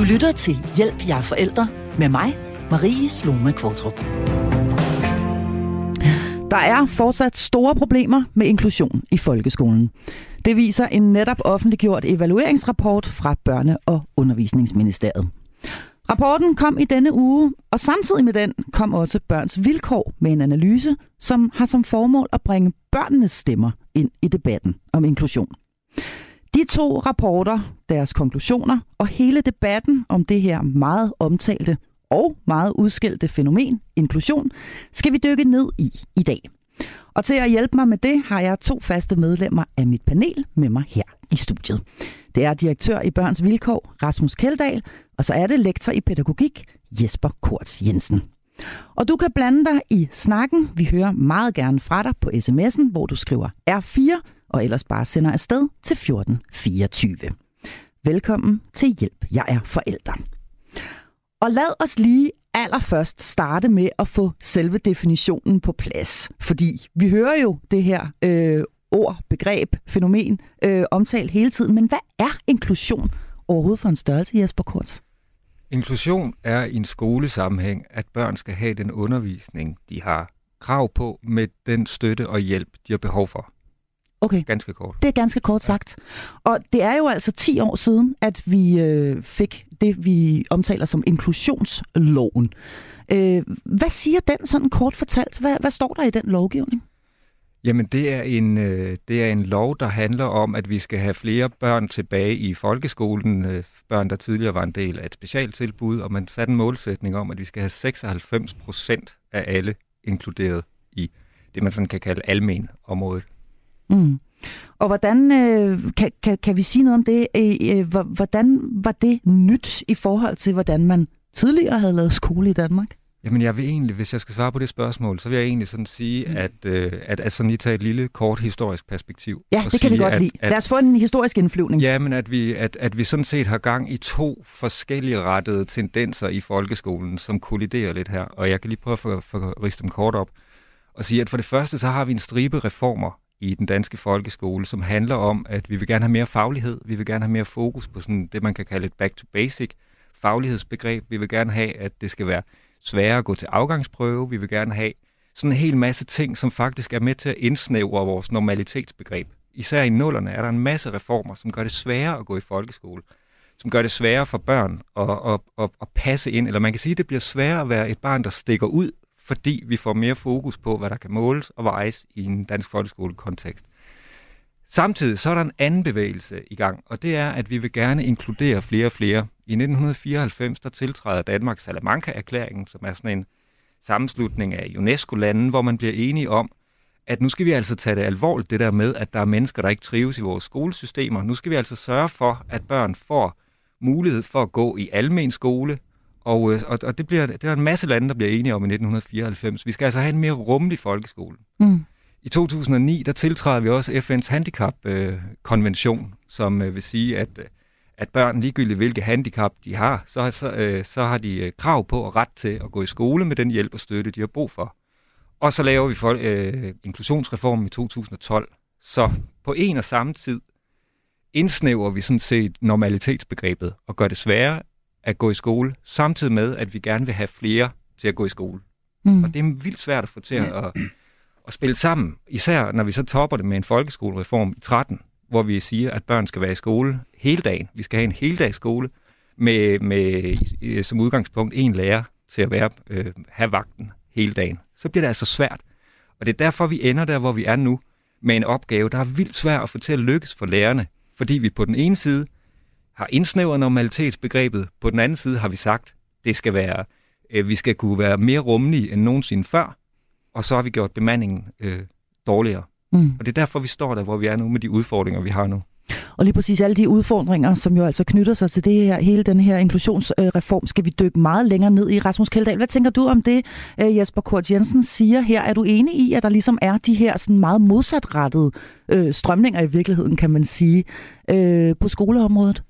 Du lytter til Hjælp, jer forældre med mig, Marie Sloma Kvartrup. Der er fortsat store problemer med inklusion i folkeskolen. Det viser en netop offentliggjort evalueringsrapport fra Børne- og Undervisningsministeriet. Rapporten kom i denne uge, og samtidig med den kom også Børns Vilkår med en analyse, som har som formål at bringe børnenes stemmer ind i debatten om inklusion. De to rapporter, deres konklusioner og hele debatten om det her meget omtalte og meget udskældte fænomen, inklusion, skal vi dykke ned i i dag. Og til at hjælpe mig med det, har jeg to faste medlemmer af mit panel med mig her i studiet. Det er direktør i Børns Vilkår, Rasmus Keldahl, og så er det lektor i pædagogik, Jesper Korts Jensen. Og du kan blande dig i snakken. Vi hører meget gerne fra dig på sms'en, hvor du skriver R4, og ellers bare sender afsted til 1424. Velkommen til Hjælp, jeg er forælder. Og lad os lige allerførst starte med at få selve definitionen på plads. Fordi vi hører jo det her øh, ord, begreb, fænomen øh, omtalt hele tiden. Men hvad er inklusion overhovedet for en størrelse, Jesper Kurz? Inklusion er i en skolesammenhæng, at børn skal have den undervisning, de har krav på, med den støtte og hjælp, de har behov for. Okay. Ganske kort. Det er ganske kort sagt. Og det er jo altså 10 år siden, at vi øh, fik det, vi omtaler som inklusionsloven. Øh, hvad siger den sådan kort fortalt? Hvad, hvad står der i den lovgivning? Jamen, det er, en, øh, det er en lov, der handler om, at vi skal have flere børn tilbage i folkeskolen. Øh, børn, der tidligere var en del af et specialtilbud, og man satte en målsætning om, at vi skal have 96 procent af alle inkluderet i det, man sådan kan kalde almen området. Mm. Og hvordan øh, kan, kan, kan vi sige noget om det? Øh, hvordan var det nyt i forhold til, hvordan man tidligere havde lavet skole i Danmark? Jamen jeg vil egentlig, hvis jeg skal svare på det spørgsmål, så vil jeg egentlig sådan sige, mm. at, øh, at, at sådan lige tage et lille kort historisk perspektiv. Ja, det kan sige, vi godt at, lide. Lad os få en historisk indflyvning. Ja, men at vi, at, at vi sådan set har gang i to forskellige rettede tendenser i folkeskolen, som kolliderer lidt her. Og jeg kan lige prøve at få riste dem kort op og sige, at for det første, så har vi en stribe reformer i den danske folkeskole, som handler om, at vi vil gerne have mere faglighed, vi vil gerne have mere fokus på sådan det, man kan kalde et back to basic faglighedsbegreb. Vi vil gerne have, at det skal være sværere at gå til afgangsprøve. Vi vil gerne have sådan en hel masse ting, som faktisk er med til at indsnævre vores normalitetsbegreb. Især i nullerne er der en masse reformer, som gør det sværere at gå i folkeskole, som gør det sværere for børn at, at, at, at passe ind, eller man kan sige, at det bliver sværere at være et barn, der stikker ud fordi vi får mere fokus på, hvad der kan måles og vejes i en dansk folkeskolekontekst. Samtidig så er der en anden bevægelse i gang, og det er, at vi vil gerne inkludere flere og flere. I 1994 der tiltræder Danmark Salamanca-erklæringen, som er sådan en sammenslutning af UNESCO-lande, hvor man bliver enige om, at nu skal vi altså tage det alvorligt, det der med, at der er mennesker, der ikke trives i vores skolesystemer. Nu skal vi altså sørge for, at børn får mulighed for at gå i almen skole, og, øh, og, og det, bliver, det er en masse lande, der bliver enige om i 1994. Vi skal altså have en mere rummelig folkeskole. Mm. I 2009, der tiltræder vi også FN's handicap-konvention, øh, som øh, vil sige, at, øh, at børn, ligegyldigt hvilke handicap de har, så, så, øh, så har de øh, krav på og ret til at gå i skole med den hjælp og støtte, de har brug for. Og så laver vi for, øh, inklusionsreformen i 2012. Så på en og samme tid indsnæver vi sådan set normalitetsbegrebet og gør det sværere at gå i skole, samtidig med, at vi gerne vil have flere til at gå i skole. Mm. Og det er vildt svært at få til at, at, at spille sammen, især når vi så topper det med en folkeskolereform i 13, hvor vi siger, at børn skal være i skole hele dagen. Vi skal have en heldagsskole med, med som udgangspunkt en lærer til at være, øh, have vagten hele dagen. Så bliver det altså svært. Og det er derfor, vi ender der, hvor vi er nu, med en opgave, der er vildt svær at få til at lykkes for lærerne. Fordi vi på den ene side har indsnævret normalitetsbegrebet. På den anden side har vi sagt, det skal være, øh, vi skal kunne være mere rummelige end nogensinde før, og så har vi gjort bemandingen øh, dårligere. Mm. Og det er derfor, vi står der, hvor vi er nu med de udfordringer, vi har nu. Og lige præcis alle de udfordringer, som jo altså knytter sig til det her, hele den her inklusionsreform, skal vi dykke meget længere ned i. Rasmus Keldahl, hvad tænker du om det, øh, Jesper Kort Jensen siger her? Er du enig i, at der ligesom er de her sådan meget modsatrettede øh, strømninger i virkeligheden, kan man sige, øh, på skoleområdet?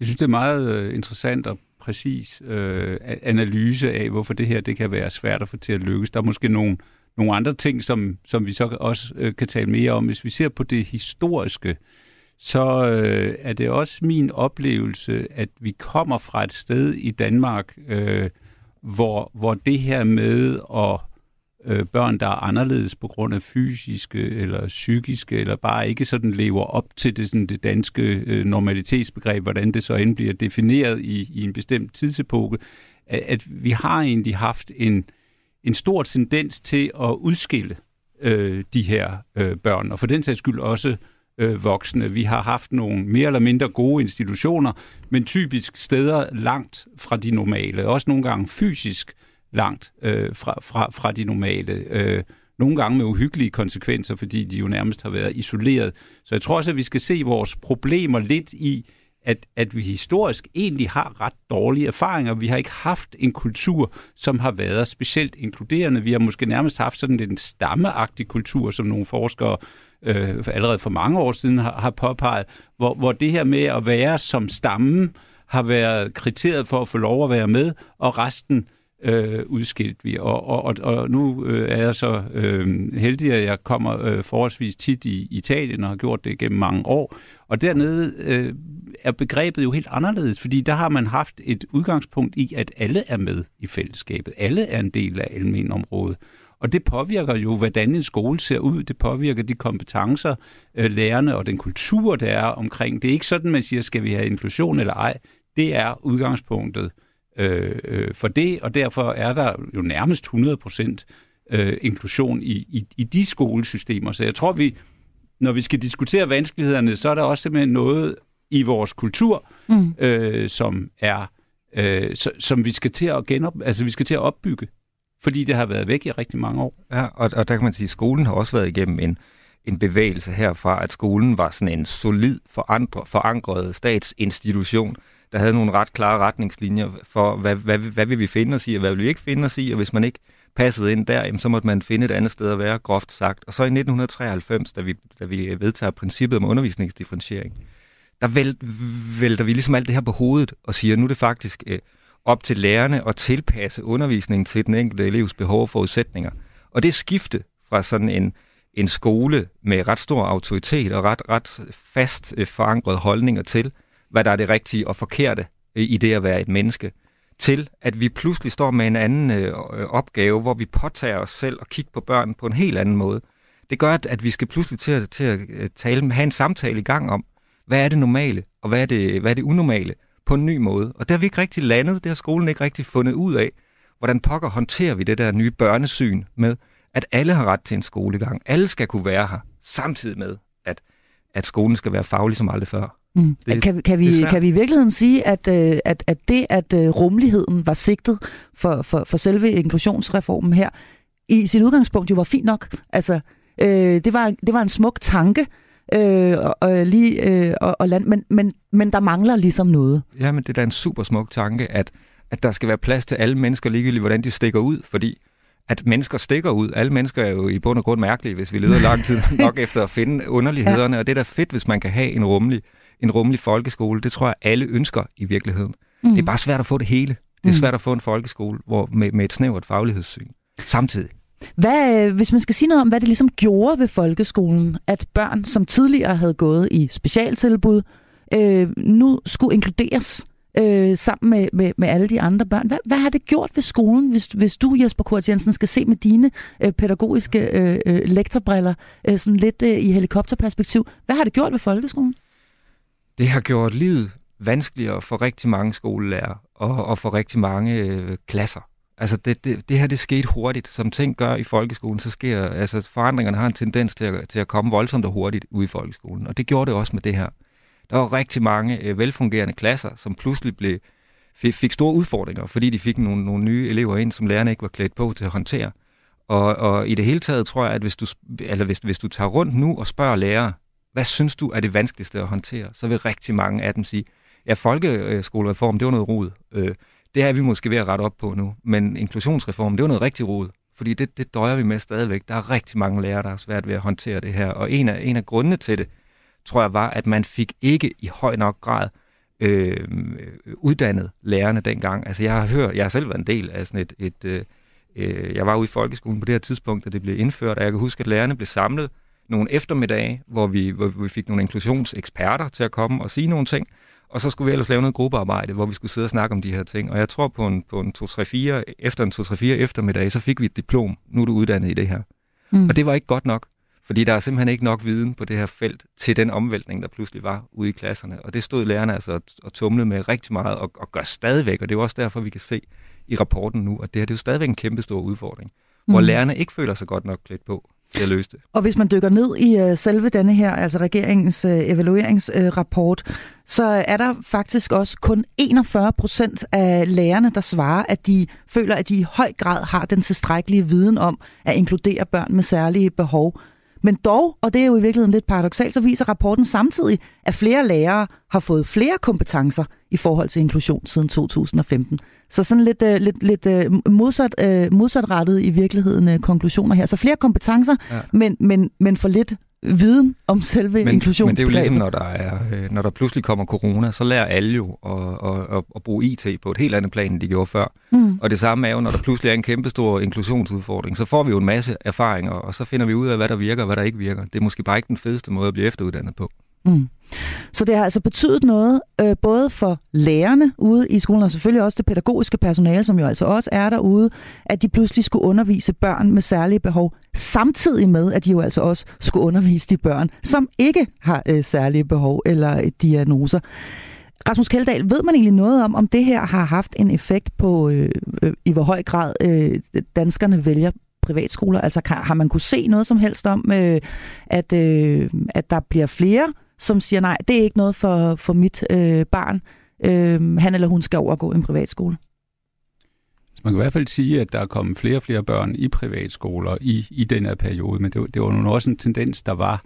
Jeg synes, det er meget øh, interessant og præcis øh, analyse af, hvorfor det her det kan være svært at få til at lykkes. Der er måske nogle, nogle andre ting, som, som vi så også øh, kan tale mere om. Hvis vi ser på det historiske, så øh, er det også min oplevelse, at vi kommer fra et sted i Danmark, øh, hvor, hvor det her med at øh, børn, der er anderledes på grund af fysiske eller psykiske, eller bare ikke sådan lever op til det, sådan det danske øh, normalitetsbegreb, hvordan det så end bliver defineret i, i en bestemt tidsepoke, at, at vi har egentlig haft en, en stor tendens til at udskille øh, de her øh, børn, og for den sags skyld også øh, voksne. Vi har haft nogle mere eller mindre gode institutioner, men typisk steder langt fra de normale, også nogle gange fysisk langt øh, fra, fra, fra de normale. Øh, nogle gange med uhyggelige konsekvenser, fordi de jo nærmest har været isoleret. Så jeg tror også, at vi skal se vores problemer lidt i, at, at vi historisk egentlig har ret dårlige erfaringer. Vi har ikke haft en kultur, som har været specielt inkluderende. Vi har måske nærmest haft sådan en stammeagtig kultur, som nogle forskere øh, allerede for mange år siden har, har påpeget, hvor, hvor det her med at være som stammen har været kriteriet for at få lov at være med, og resten øh, udskilt vi. Og, og, og nu øh, er jeg så øh, heldig, at jeg kommer øh, forholdsvis tit i Italien og har gjort det gennem mange år. Og dernede øh, er begrebet jo helt anderledes, fordi der har man haft et udgangspunkt i, at alle er med i fællesskabet. Alle er en del af almenområdet. Og det påvirker jo, hvordan en skole ser ud. Det påvirker de kompetencer, øh, lærerne og den kultur, der er omkring. Det er ikke sådan, man siger, skal vi have inklusion eller ej. Det er udgangspunktet øh, øh, for det, og derfor er der jo nærmest 100 procent øh, inklusion i, i, i de skolesystemer. Så jeg tror, vi, når vi skal diskutere vanskelighederne, så er der også simpelthen noget i vores kultur, mm. øh, som er øh, så, som vi skal til at genop, altså vi skal til at opbygge, fordi det har været væk i rigtig mange år. Ja, og, og der kan man sige, at skolen har også været igennem en, en bevægelse herfra, at skolen var sådan en solid forankret, forankret statsinstitution, der havde nogle ret klare retningslinjer for, hvad, hvad, hvad vil vi finde os i, og hvad vil vi ikke finde os i, og hvis man ikke passede ind der, jamen, så måtte man finde et andet sted at være, groft sagt. Og så i 1993, da vi, da vi vedtager princippet om undervisningsdifferentiering, der vælter vi ligesom alt det her på hovedet og siger, nu er det faktisk øh, op til lærerne at tilpasse undervisningen til den enkelte elevs behov og forudsætninger. Og det skifte fra sådan en, en skole med ret stor autoritet og ret, ret fast øh, forankret holdninger til, hvad der er det rigtige og forkerte øh, i det at være et menneske, til at vi pludselig står med en anden øh, opgave, hvor vi påtager os selv at kigge på børn på en helt anden måde. Det gør, at vi skal pludselig til at, til at øh, tale, have en samtale i gang om, hvad er det normale, og hvad er det, hvad er det unormale, på en ny måde. Og der har vi ikke rigtig landet, det har skolen ikke rigtig fundet ud af. Hvordan pokker håndterer vi det der nye børnesyn med, at alle har ret til en skolegang. Alle skal kunne være her, samtidig med, at, at skolen skal være faglig som aldrig før. Mm. Det, kan, kan, vi, kan vi i virkeligheden sige, at, øh, at, at det, at øh, rummeligheden var sigtet for, for, for selve inklusionsreformen her, i sit udgangspunkt jo var fint nok. Altså, øh, det, var, det var en smuk tanke, øh, og, og, lige, øh, og, og land, men, men, men der mangler ligesom noget. Ja, men det er da en super smuk tanke, at, at der skal være plads til alle mennesker, ligegyldigt hvordan de stikker ud, fordi at mennesker stikker ud. Alle mennesker er jo i bund og grund mærkelige, hvis vi leder lang tid nok efter at finde underlighederne, ja. og det er da fedt, hvis man kan have en rummelig en rummelig folkeskole. Det tror jeg, alle ønsker i virkeligheden. Mm. Det er bare svært at få det hele. Det er mm. svært at få en folkeskole hvor, med, med et snævert faglighedssyn samtidig. Hvad, hvis man skal sige noget om, hvad det ligesom gjorde ved folkeskolen, at børn, som tidligere havde gået i specialtilbud, øh, nu skulle inkluderes øh, sammen med, med, med alle de andre børn. Hvad, hvad har det gjort ved skolen, hvis, hvis du, Jesper Kort Jensen, skal se med dine øh, pædagogiske øh, øh lektorbriller øh, sådan lidt øh, i helikopterperspektiv? Hvad har det gjort ved folkeskolen? Det har gjort livet vanskeligere for rigtig mange skolelærer og, og for rigtig mange øh, klasser. Altså det, det, det her det skete hurtigt. Som ting gør i folkeskolen, så sker altså forandringerne har en tendens til at, til at komme voldsomt og hurtigt ud i folkeskolen. Og det gjorde det også med det her. Der var rigtig mange øh, velfungerende klasser, som pludselig blev, fik store udfordringer, fordi de fik nogle, nogle nye elever ind, som lærerne ikke var klædt på til at håndtere. Og, og i det hele taget tror jeg, at hvis du, eller hvis, hvis du tager rundt nu og spørger lærere, hvad synes du er det vanskeligste at håndtere? Så vil rigtig mange af dem sige, ja, folkeskolereform, det var noget rod. Øh, det er vi måske ved at rette op på nu. Men inklusionsreform, det var noget rigtig rod. Fordi det, det døjer vi med stadigvæk. Der er rigtig mange lærere, der har svært ved at håndtere det her. Og en af, en af grundene til det, tror jeg, var, at man fik ikke i høj nok grad øh, uddannet lærerne dengang. Altså jeg har hørt, jeg har selv været en del af sådan et, et øh, øh jeg var ude i folkeskolen på det her tidspunkt, da det blev indført, og jeg kan huske, at lærerne blev samlet nogle eftermiddage, hvor vi, hvor vi fik nogle inklusionseksperter til at komme og sige nogle ting, og så skulle vi ellers lave noget gruppearbejde, hvor vi skulle sidde og snakke om de her ting. Og jeg tror på en, på en 2-3-4, efter en 2-3-4 eftermiddag, så fik vi et diplom. Nu er du uddannet i det her. Mm. Og det var ikke godt nok. Fordi der er simpelthen ikke nok viden på det her felt til den omvæltning, der pludselig var ude i klasserne. Og det stod lærerne altså og tumlede med rigtig meget og, og gør stadigvæk. Og det er jo også derfor, vi kan se i rapporten nu, at det her det er jo stadigvæk en kæmpe stor udfordring, mm. hvor lærerne ikke føler sig godt nok klædt på til at løse det. Og hvis man dykker ned i uh, selve denne her, altså regeringens uh, evalueringsrapport, uh, så er der faktisk også kun 41 procent af lærerne, der svarer, at de føler, at de i høj grad har den tilstrækkelige viden om at inkludere børn med særlige behov. Men dog, og det er jo i virkeligheden lidt paradoxalt, så viser rapporten samtidig, at flere lærere har fået flere kompetencer i forhold til inklusion siden 2015. Så sådan lidt, uh, lidt, lidt uh, modsat, uh, modsatrettet i virkeligheden uh, konklusioner her. Så flere kompetencer, ja. men, men, men for lidt viden om selve men, inklusion. Men det er jo ligesom, når der, er, øh, når der pludselig kommer corona, så lærer alle jo at, at, at, at bruge IT på et helt andet plan, end de gjorde før. Mm. Og det samme er jo, når der pludselig er en kæmpestor inklusionsudfordring, så får vi jo en masse erfaringer, og så finder vi ud af, hvad der virker og hvad der ikke virker. Det er måske bare ikke den fedeste måde at blive efteruddannet på. Mm. Så det har altså betydet noget, øh, både for lærerne ude i skolen, og selvfølgelig også det pædagogiske personale, som jo altså også er derude, at de pludselig skulle undervise børn med særlige behov, samtidig med, at de jo altså også skulle undervise de børn, som ikke har øh, særlige behov eller øh, diagnoser. Rasmus Keldahl, ved man egentlig noget om, om det her har haft en effekt på, øh, øh, i hvor høj grad øh, danskerne vælger privatskoler? Altså har man kunne se noget som helst om, øh, at, øh, at der bliver flere som siger, nej, det er ikke noget for, for mit øh, barn. Øh, han eller hun skal overgå en privatskole. Man kan i hvert fald sige, at der er kommet flere og flere børn i privatskoler i, i den her periode, men det, det var nu også en tendens, der var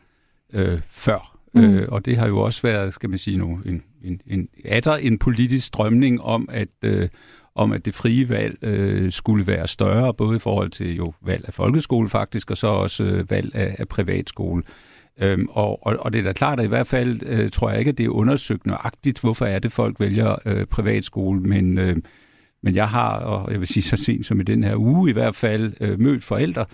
øh, før. Mm. Øh, og det har jo også været, skal man sige nu, en, en, en, er der en politisk strømning om, at, øh, om at det frie valg øh, skulle være større, både i forhold til jo valg af folkeskole faktisk, og så også øh, valg af, af privatskole. Øhm, og, og, og det er da klart, at i hvert fald øh, tror jeg ikke, at det er undersøgt nøjagtigt, hvorfor er det, folk vælger øh, privatskole, men, øh, men jeg har, og jeg vil sige så sent som i den her uge i hvert fald, øh, mødt forældre,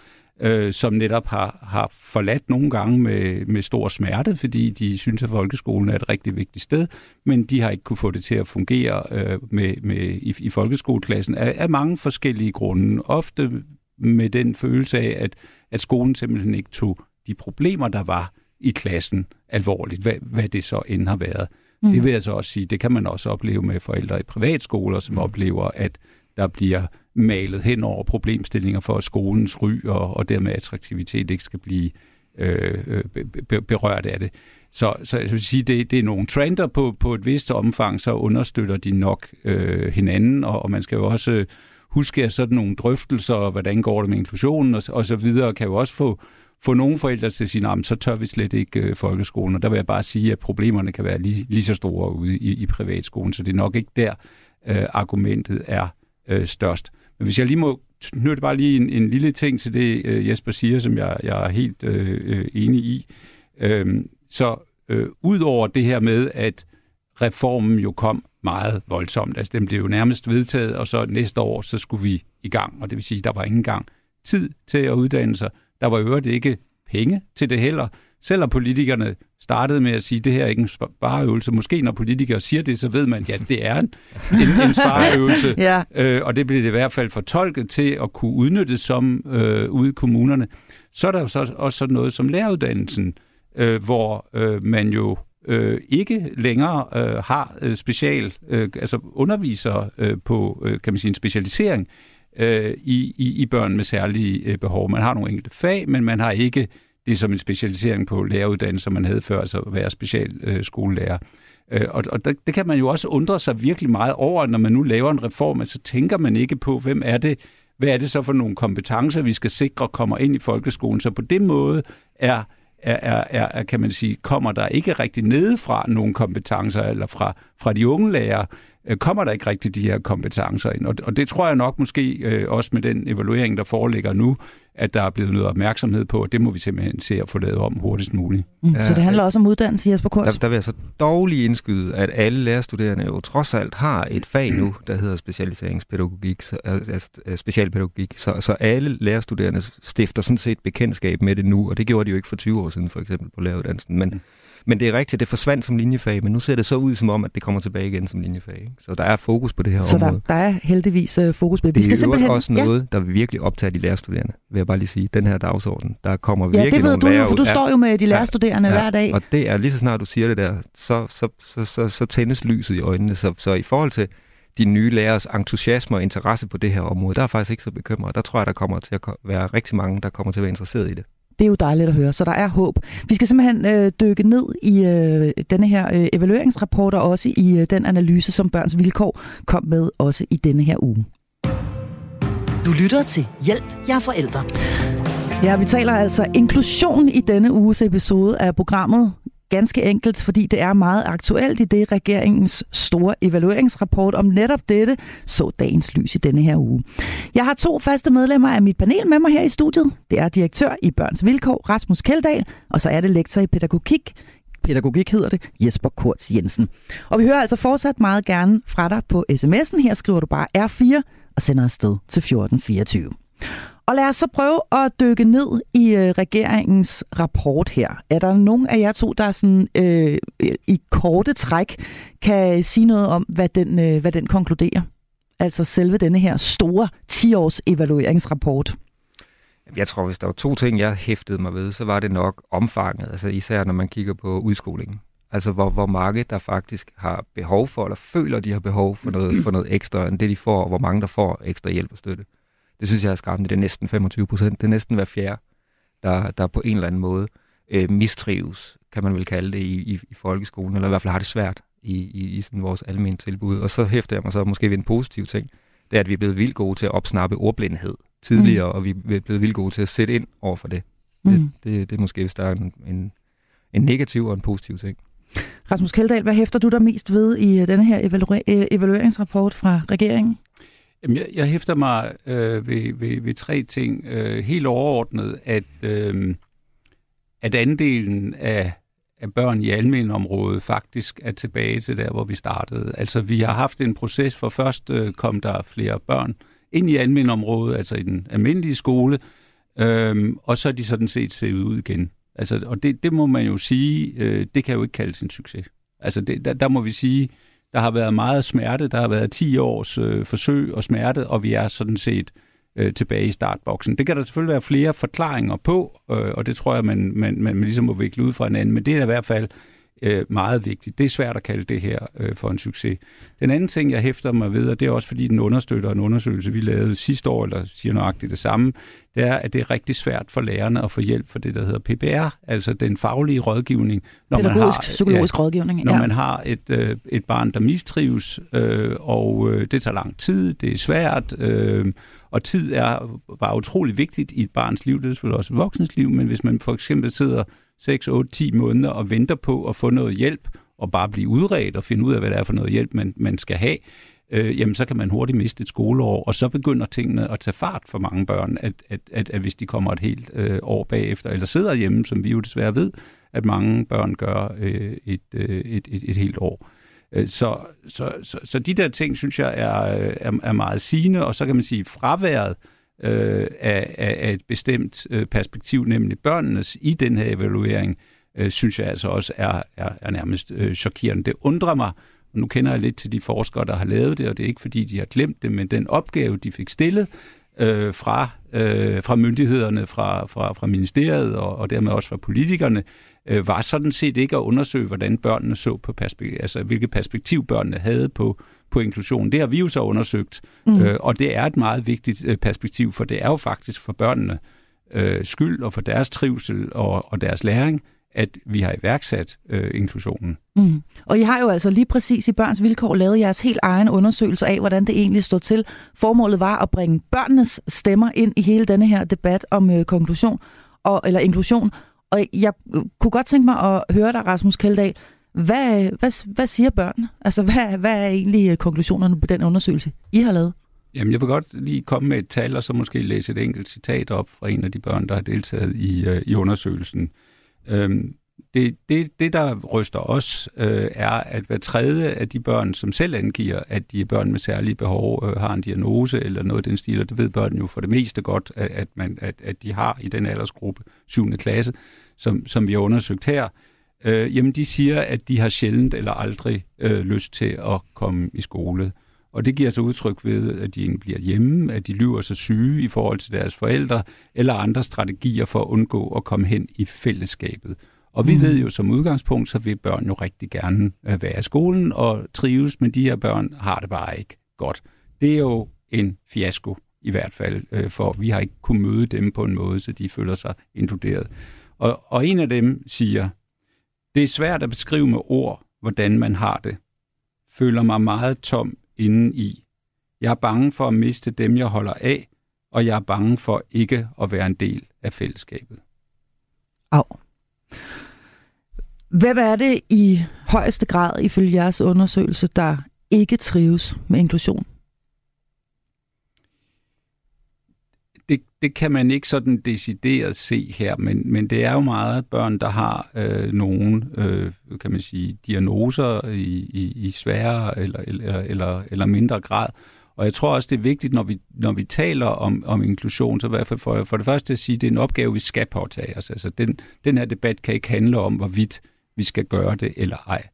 øh, som netop har, har forladt nogle gange med, med stor smerte, fordi de synes, at folkeskolen er et rigtig vigtigt sted, men de har ikke kunne få det til at fungere øh, med, med, i, i folkeskoleklassen af, af mange forskellige grunde. Ofte med den følelse af, at, at skolen simpelthen ikke tog de problemer, der var i klassen alvorligt, hvad, hvad det så end har været. Mm. Det vil jeg så også sige, det kan man også opleve med forældre i privatskoler, som mm. oplever, at der bliver malet hen over problemstillinger for, at skolens ry og, og dermed attraktivitet ikke skal blive øh, be, berørt af det. Så, så jeg vil sige, det, det er nogle trender på, på et vist omfang, så understøtter de nok øh, hinanden, og, og man skal jo også huske, at sådan nogle drøftelser, hvordan går det med inklusionen og, og så videre, kan jo også få få nogle forældre til at sige, nah, så tør vi slet ikke øh, folkeskolen. Og der vil jeg bare sige, at problemerne kan være lige, lige så store ude i, i privatskolen, så det er nok ikke der, øh, argumentet er øh, størst. Men hvis jeg lige må knytte bare lige en, en lille ting til det, øh, Jesper siger, som jeg, jeg er helt øh, øh enig i. Øh, så øh, ud over det her med, at reformen jo kom meget voldsomt, altså den blev jo nærmest vedtaget, og så næste år, så skulle vi i gang, og det vil sige, at der var ingen gang tid til at uddanne sig, der var øvrigt ikke penge til det heller. Selvom politikerne startede med at sige, at det her er ikke en spareøvelse. Måske når politikere siger det, så ved man, at ja, det er en, en, en spareøvelse. ja. øh, og det bliver det i hvert fald fortolket til at kunne udnyttes som øh, ude i kommunerne. Så er der jo så også sådan noget som læreruddannelsen, øh, hvor øh, man jo øh, ikke længere øh, har øh, special, øh, altså underviser øh, på, øh, kan man sige, en specialisering øh, i, i, i børn med særlige øh, behov. Man har nogle enkelte fag, men man har ikke det som en specialisering på læreruddannelse, som man havde før, altså at være specialskolelærer. Øh, og og der, det kan man jo også undre sig virkelig meget over, når man nu laver en reform, så tænker man ikke på, hvem er det, hvad er det så for nogle kompetencer, vi skal sikre kommer ind i folkeskolen. Så på den måde er er, er, er, kan man sige, kommer der ikke rigtig nedefra nogle kompetencer, eller fra, fra de unge lærere, kommer der ikke rigtig de her kompetencer ind. Og, og det tror jeg nok måske øh, også med den evaluering, der foreligger nu, at der er blevet noget opmærksomhed på, og det må vi simpelthen se at få lavet om hurtigst muligt. Mm, ja, så det handler også om uddannelse, Jesper Kors? Der, der vil jeg så dog lige indskyde, at alle lærerstuderende jo trods alt har et fag nu, der hedder specialiseringspædagogik, så, altså specialpædagogik, så, så alle lærerstuderende stifter sådan set bekendtskab med det nu, og det gjorde de jo ikke for 20 år siden for eksempel på læreruddannelsen, men men det er rigtigt, det forsvandt som linjefag, men nu ser det så ud som om, at det kommer tilbage igen som linjefag. Ikke? Så der er fokus på det her så område. Så der, der er heldigvis uh, fokus på det. Vi skal det er simpelthen... også noget, ja. der virkelig optager de lærerstuderende, vil jeg bare lige sige. Den her dagsorden, der kommer virkelig Ja, det ved du, for du står jo med de lærerstuderende ja, ja, hver dag. Og det er lige så snart du siger det der, så, så, så, så, så tændes lyset i øjnene. Så, så i forhold til de nye lærers entusiasme og interesse på det her område, der er faktisk ikke så bekymret. Der tror jeg, der kommer til at være rigtig mange, der kommer til at være interesseret i det. Det er jo dejligt at høre, så der er håb. Vi skal simpelthen øh, dykke ned i øh, denne her øh, evalueringsrapport og også i øh, den analyse, som Børns Vilkår kom med også i denne her uge. Du lytter til Hjælp, jeg er forældre. Ja, vi taler altså inklusion i denne uges episode af programmet ganske enkelt, fordi det er meget aktuelt i det regeringens store evalueringsrapport om netop dette så dagens lys i denne her uge. Jeg har to faste medlemmer af mit panel med mig her i studiet. Det er direktør i Børns Vilkår, Rasmus Keldahl, og så er det lektor i pædagogik, pædagogik hedder det, Jesper Kurz Jensen. Og vi hører altså fortsat meget gerne fra dig på sms'en. Her skriver du bare R4 og sender afsted til 1424. Og lad os så prøve at dykke ned i øh, regeringens rapport her. Er der nogen af jer to, der sådan, øh, i korte træk kan sige noget om, hvad den, øh, hvad den konkluderer? Altså selve denne her store 10-års evalueringsrapport. Jeg tror, hvis der var to ting, jeg hæftede mig ved, så var det nok omfanget, altså især når man kigger på udskolingen. Altså hvor, hvor mange, der faktisk har behov for, eller føler, de har behov for noget, for noget ekstra, end det de får, og hvor mange, der får ekstra hjælp og støtte. Det synes jeg er skræmmende. Det er næsten 25 procent. Det er næsten hver fjerde, der, der på en eller anden måde øh, mistrives, kan man vel kalde det, i, i, i folkeskolen, eller i hvert fald har det svært i, i, i sådan vores almindelige tilbud. Og så hæfter jeg mig så måske ved en positiv ting, det er, at vi er blevet vildt gode til at opsnappe ordblindhed tidligere, mm. og vi er blevet vildt gode til at sætte ind over for det. Mm. Det, det, det er måske, hvis der er en, en, en negativ og en positiv ting. Rasmus Keldahl, hvad hæfter du der mest ved i denne her evalu- øh, evalueringsrapport fra regeringen? Jamen, jeg, jeg hæfter mig øh, ved, ved, ved tre ting. Øh, helt overordnet, at, øh, at andelen af, af børn i almenområdet faktisk er tilbage til der, hvor vi startede. Altså, vi har haft en proces, for først øh, kom der flere børn ind i almenområdet, altså i den almindelige skole, øh, og så er de sådan set set ud igen. Altså, og det, det må man jo sige, øh, det kan jo ikke kaldes en succes. Altså, det, der, der må vi sige, der har været meget smerte, der har været 10 års øh, forsøg og smerte, og vi er sådan set øh, tilbage i startboksen. Det kan der selvfølgelig være flere forklaringer på, øh, og det tror jeg, man, man, man ligesom må vikle ud fra hinanden, men det er i hvert fald øh, meget vigtigt. Det er svært at kalde det her øh, for en succes. Den anden ting, jeg hæfter mig ved, og det er også fordi den understøtter en undersøgelse, vi lavede sidste år, eller siger nøjagtigt det samme, det er, at det er rigtig svært for lærerne at få hjælp for det, der hedder PPR, altså den faglige rådgivning. Når Pædagogisk, man har, psykologisk ja, rådgivning. Når ja. man har et, øh, et barn, der mistrives, øh, og øh, det tager lang tid, det er svært, øh, og tid er bare utrolig vigtigt i et barns liv, det er selvfølgelig også et voksens liv, men hvis man for eksempel sidder 6, 8, 10 måneder og venter på at få noget hjælp, og bare blive udredt og finde ud af, hvad det er for noget hjælp, man, man skal have, øh, jamen så kan man hurtigt miste et skoleår, og så begynder tingene at tage fart for mange børn, at, at, at, at hvis de kommer et helt øh, år bagefter, eller sidder hjemme, som vi jo desværre ved, at mange børn gør øh, et, øh, et, et, et helt år. Øh, så, så, så, så de der ting, synes jeg, er, øh, er, er meget sigende, og så kan man sige, fraværet øh, Øh, af, af et bestemt øh, perspektiv, nemlig børnenes, i den her evaluering, øh, synes jeg altså også er, er, er nærmest øh, chokerende. Det undrer mig, og nu kender jeg lidt til de forskere, der har lavet det, og det er ikke fordi, de har glemt det, men den opgave, de fik stillet øh, fra, øh, fra myndighederne, fra, fra, fra ministeriet og, og dermed også fra politikerne, øh, var sådan set ikke at undersøge, hvordan børnene så på perspektiv, altså hvilket perspektiv børnene havde på, på inklusion. Det har vi jo så undersøgt, mm. øh, og det er et meget vigtigt øh, perspektiv, for det er jo faktisk for børnene øh, skyld og for deres trivsel og, og deres læring, at vi har iværksat øh, inklusionen. Mm. Og I har jo altså lige præcis i Børns Vilkår lavet jeres helt egen undersøgelse af, hvordan det egentlig står til. Formålet var at bringe børnenes stemmer ind i hele denne her debat om øh, konklusion og, eller inklusion. Og jeg kunne godt tænke mig at høre dig, Rasmus Keldahl. Hvad, hvad, hvad siger børnene? Altså, hvad, hvad er egentlig øh, konklusionerne på den undersøgelse, I har lavet? Jamen, jeg vil godt lige komme med et tal, og så måske læse et enkelt citat op fra en af de børn, der har deltaget i, uh, i undersøgelsen. Øhm, det, det, det, der ryster os, øh, er, at hver tredje af de børn, som selv angiver, at de er børn med særlige behov, øh, har en diagnose eller noget af den stil, og det ved børnene jo for det meste godt, at, at, man, at, at de har i den aldersgruppe 7. klasse, som, som vi har undersøgt her, øh, jamen de siger, at de har sjældent eller aldrig øh, lyst til at komme i skole. Og det giver sig udtryk ved, at de ikke bliver hjemme, at de lyver sig syge i forhold til deres forældre, eller andre strategier for at undgå at komme hen i fællesskabet. Og vi mm. ved jo som udgangspunkt, så vil børn jo rigtig gerne øh, være i skolen og trives, men de her børn har det bare ikke godt. Det er jo en fiasko i hvert fald, øh, for vi har ikke kunnet møde dem på en måde, så de føler sig inkluderet. Og, og en af dem siger, det er svært at beskrive med ord, hvordan man har det. Føler mig meget tom inden i. Jeg er bange for at miste dem, jeg holder af, og jeg er bange for ikke at være en del af fællesskabet. Au. Hvem er det i højeste grad, ifølge jeres undersøgelse, der ikke trives med inklusion? Det, kan man ikke sådan decideret se her, men, men det er jo meget børn, der har øh, nogle, øh, kan man sige, diagnoser i, i, i sværere eller, eller, eller, eller mindre grad. Og jeg tror også, det er vigtigt, når vi, når vi taler om, om inklusion, så i hvert fald for, for det første at sige, at det er en opgave, vi skal påtage os. Altså, den, den her debat kan ikke handle om, hvorvidt vi skal gøre det eller ej.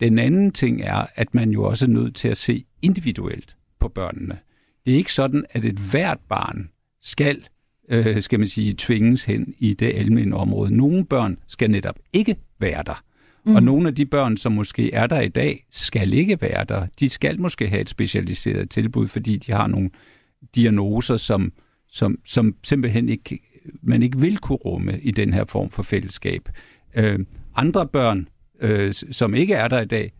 Den anden ting er, at man jo også er nødt til at se individuelt på børnene. Det er ikke sådan, at et hvert barn skal, øh, skal man sige, tvinges hen i det almindelige område. Nogle børn skal netop ikke være der. Mm. Og nogle af de børn, som måske er der i dag, skal ikke være der. De skal måske have et specialiseret tilbud, fordi de har nogle diagnoser, som, som, som simpelthen ikke, man ikke vil kunne rumme i den her form for fællesskab. Øh, andre børn, øh, som ikke er der i dag,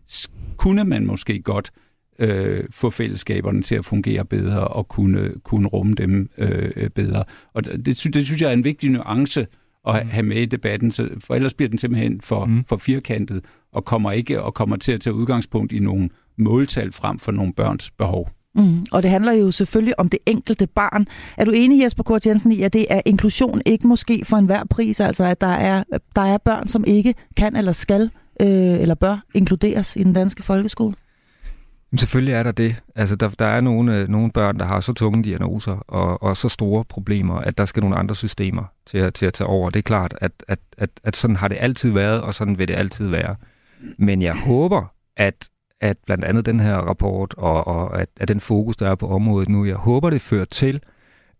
kunne man måske godt øh, få fællesskaberne til at fungere bedre og kunne, kunne rumme dem øh, bedre. Og det, det synes jeg er en vigtig nuance at mm. have med i debatten, så, for ellers bliver den simpelthen for, mm. for firkantet og kommer ikke og kommer til at tage udgangspunkt i nogle måltal frem for nogle børns behov. Mm, og det handler jo selvfølgelig om det enkelte barn. Er du enig, Jesper Kort Jensen, i, at det er inklusion ikke måske for enhver pris, altså at der er, der er børn, som ikke kan eller skal øh, eller bør inkluderes i den danske folkeskole? Selvfølgelig er der det. Altså, der, der er nogle, øh, nogle børn, der har så tunge diagnoser og, og så store problemer, at der skal nogle andre systemer til at, til at tage over. Det er klart, at, at, at, at sådan har det altid været, og sådan vil det altid være. Men jeg håber, at at blandt andet den her rapport og, og at, at den fokus, der er på området nu, jeg håber, det fører til,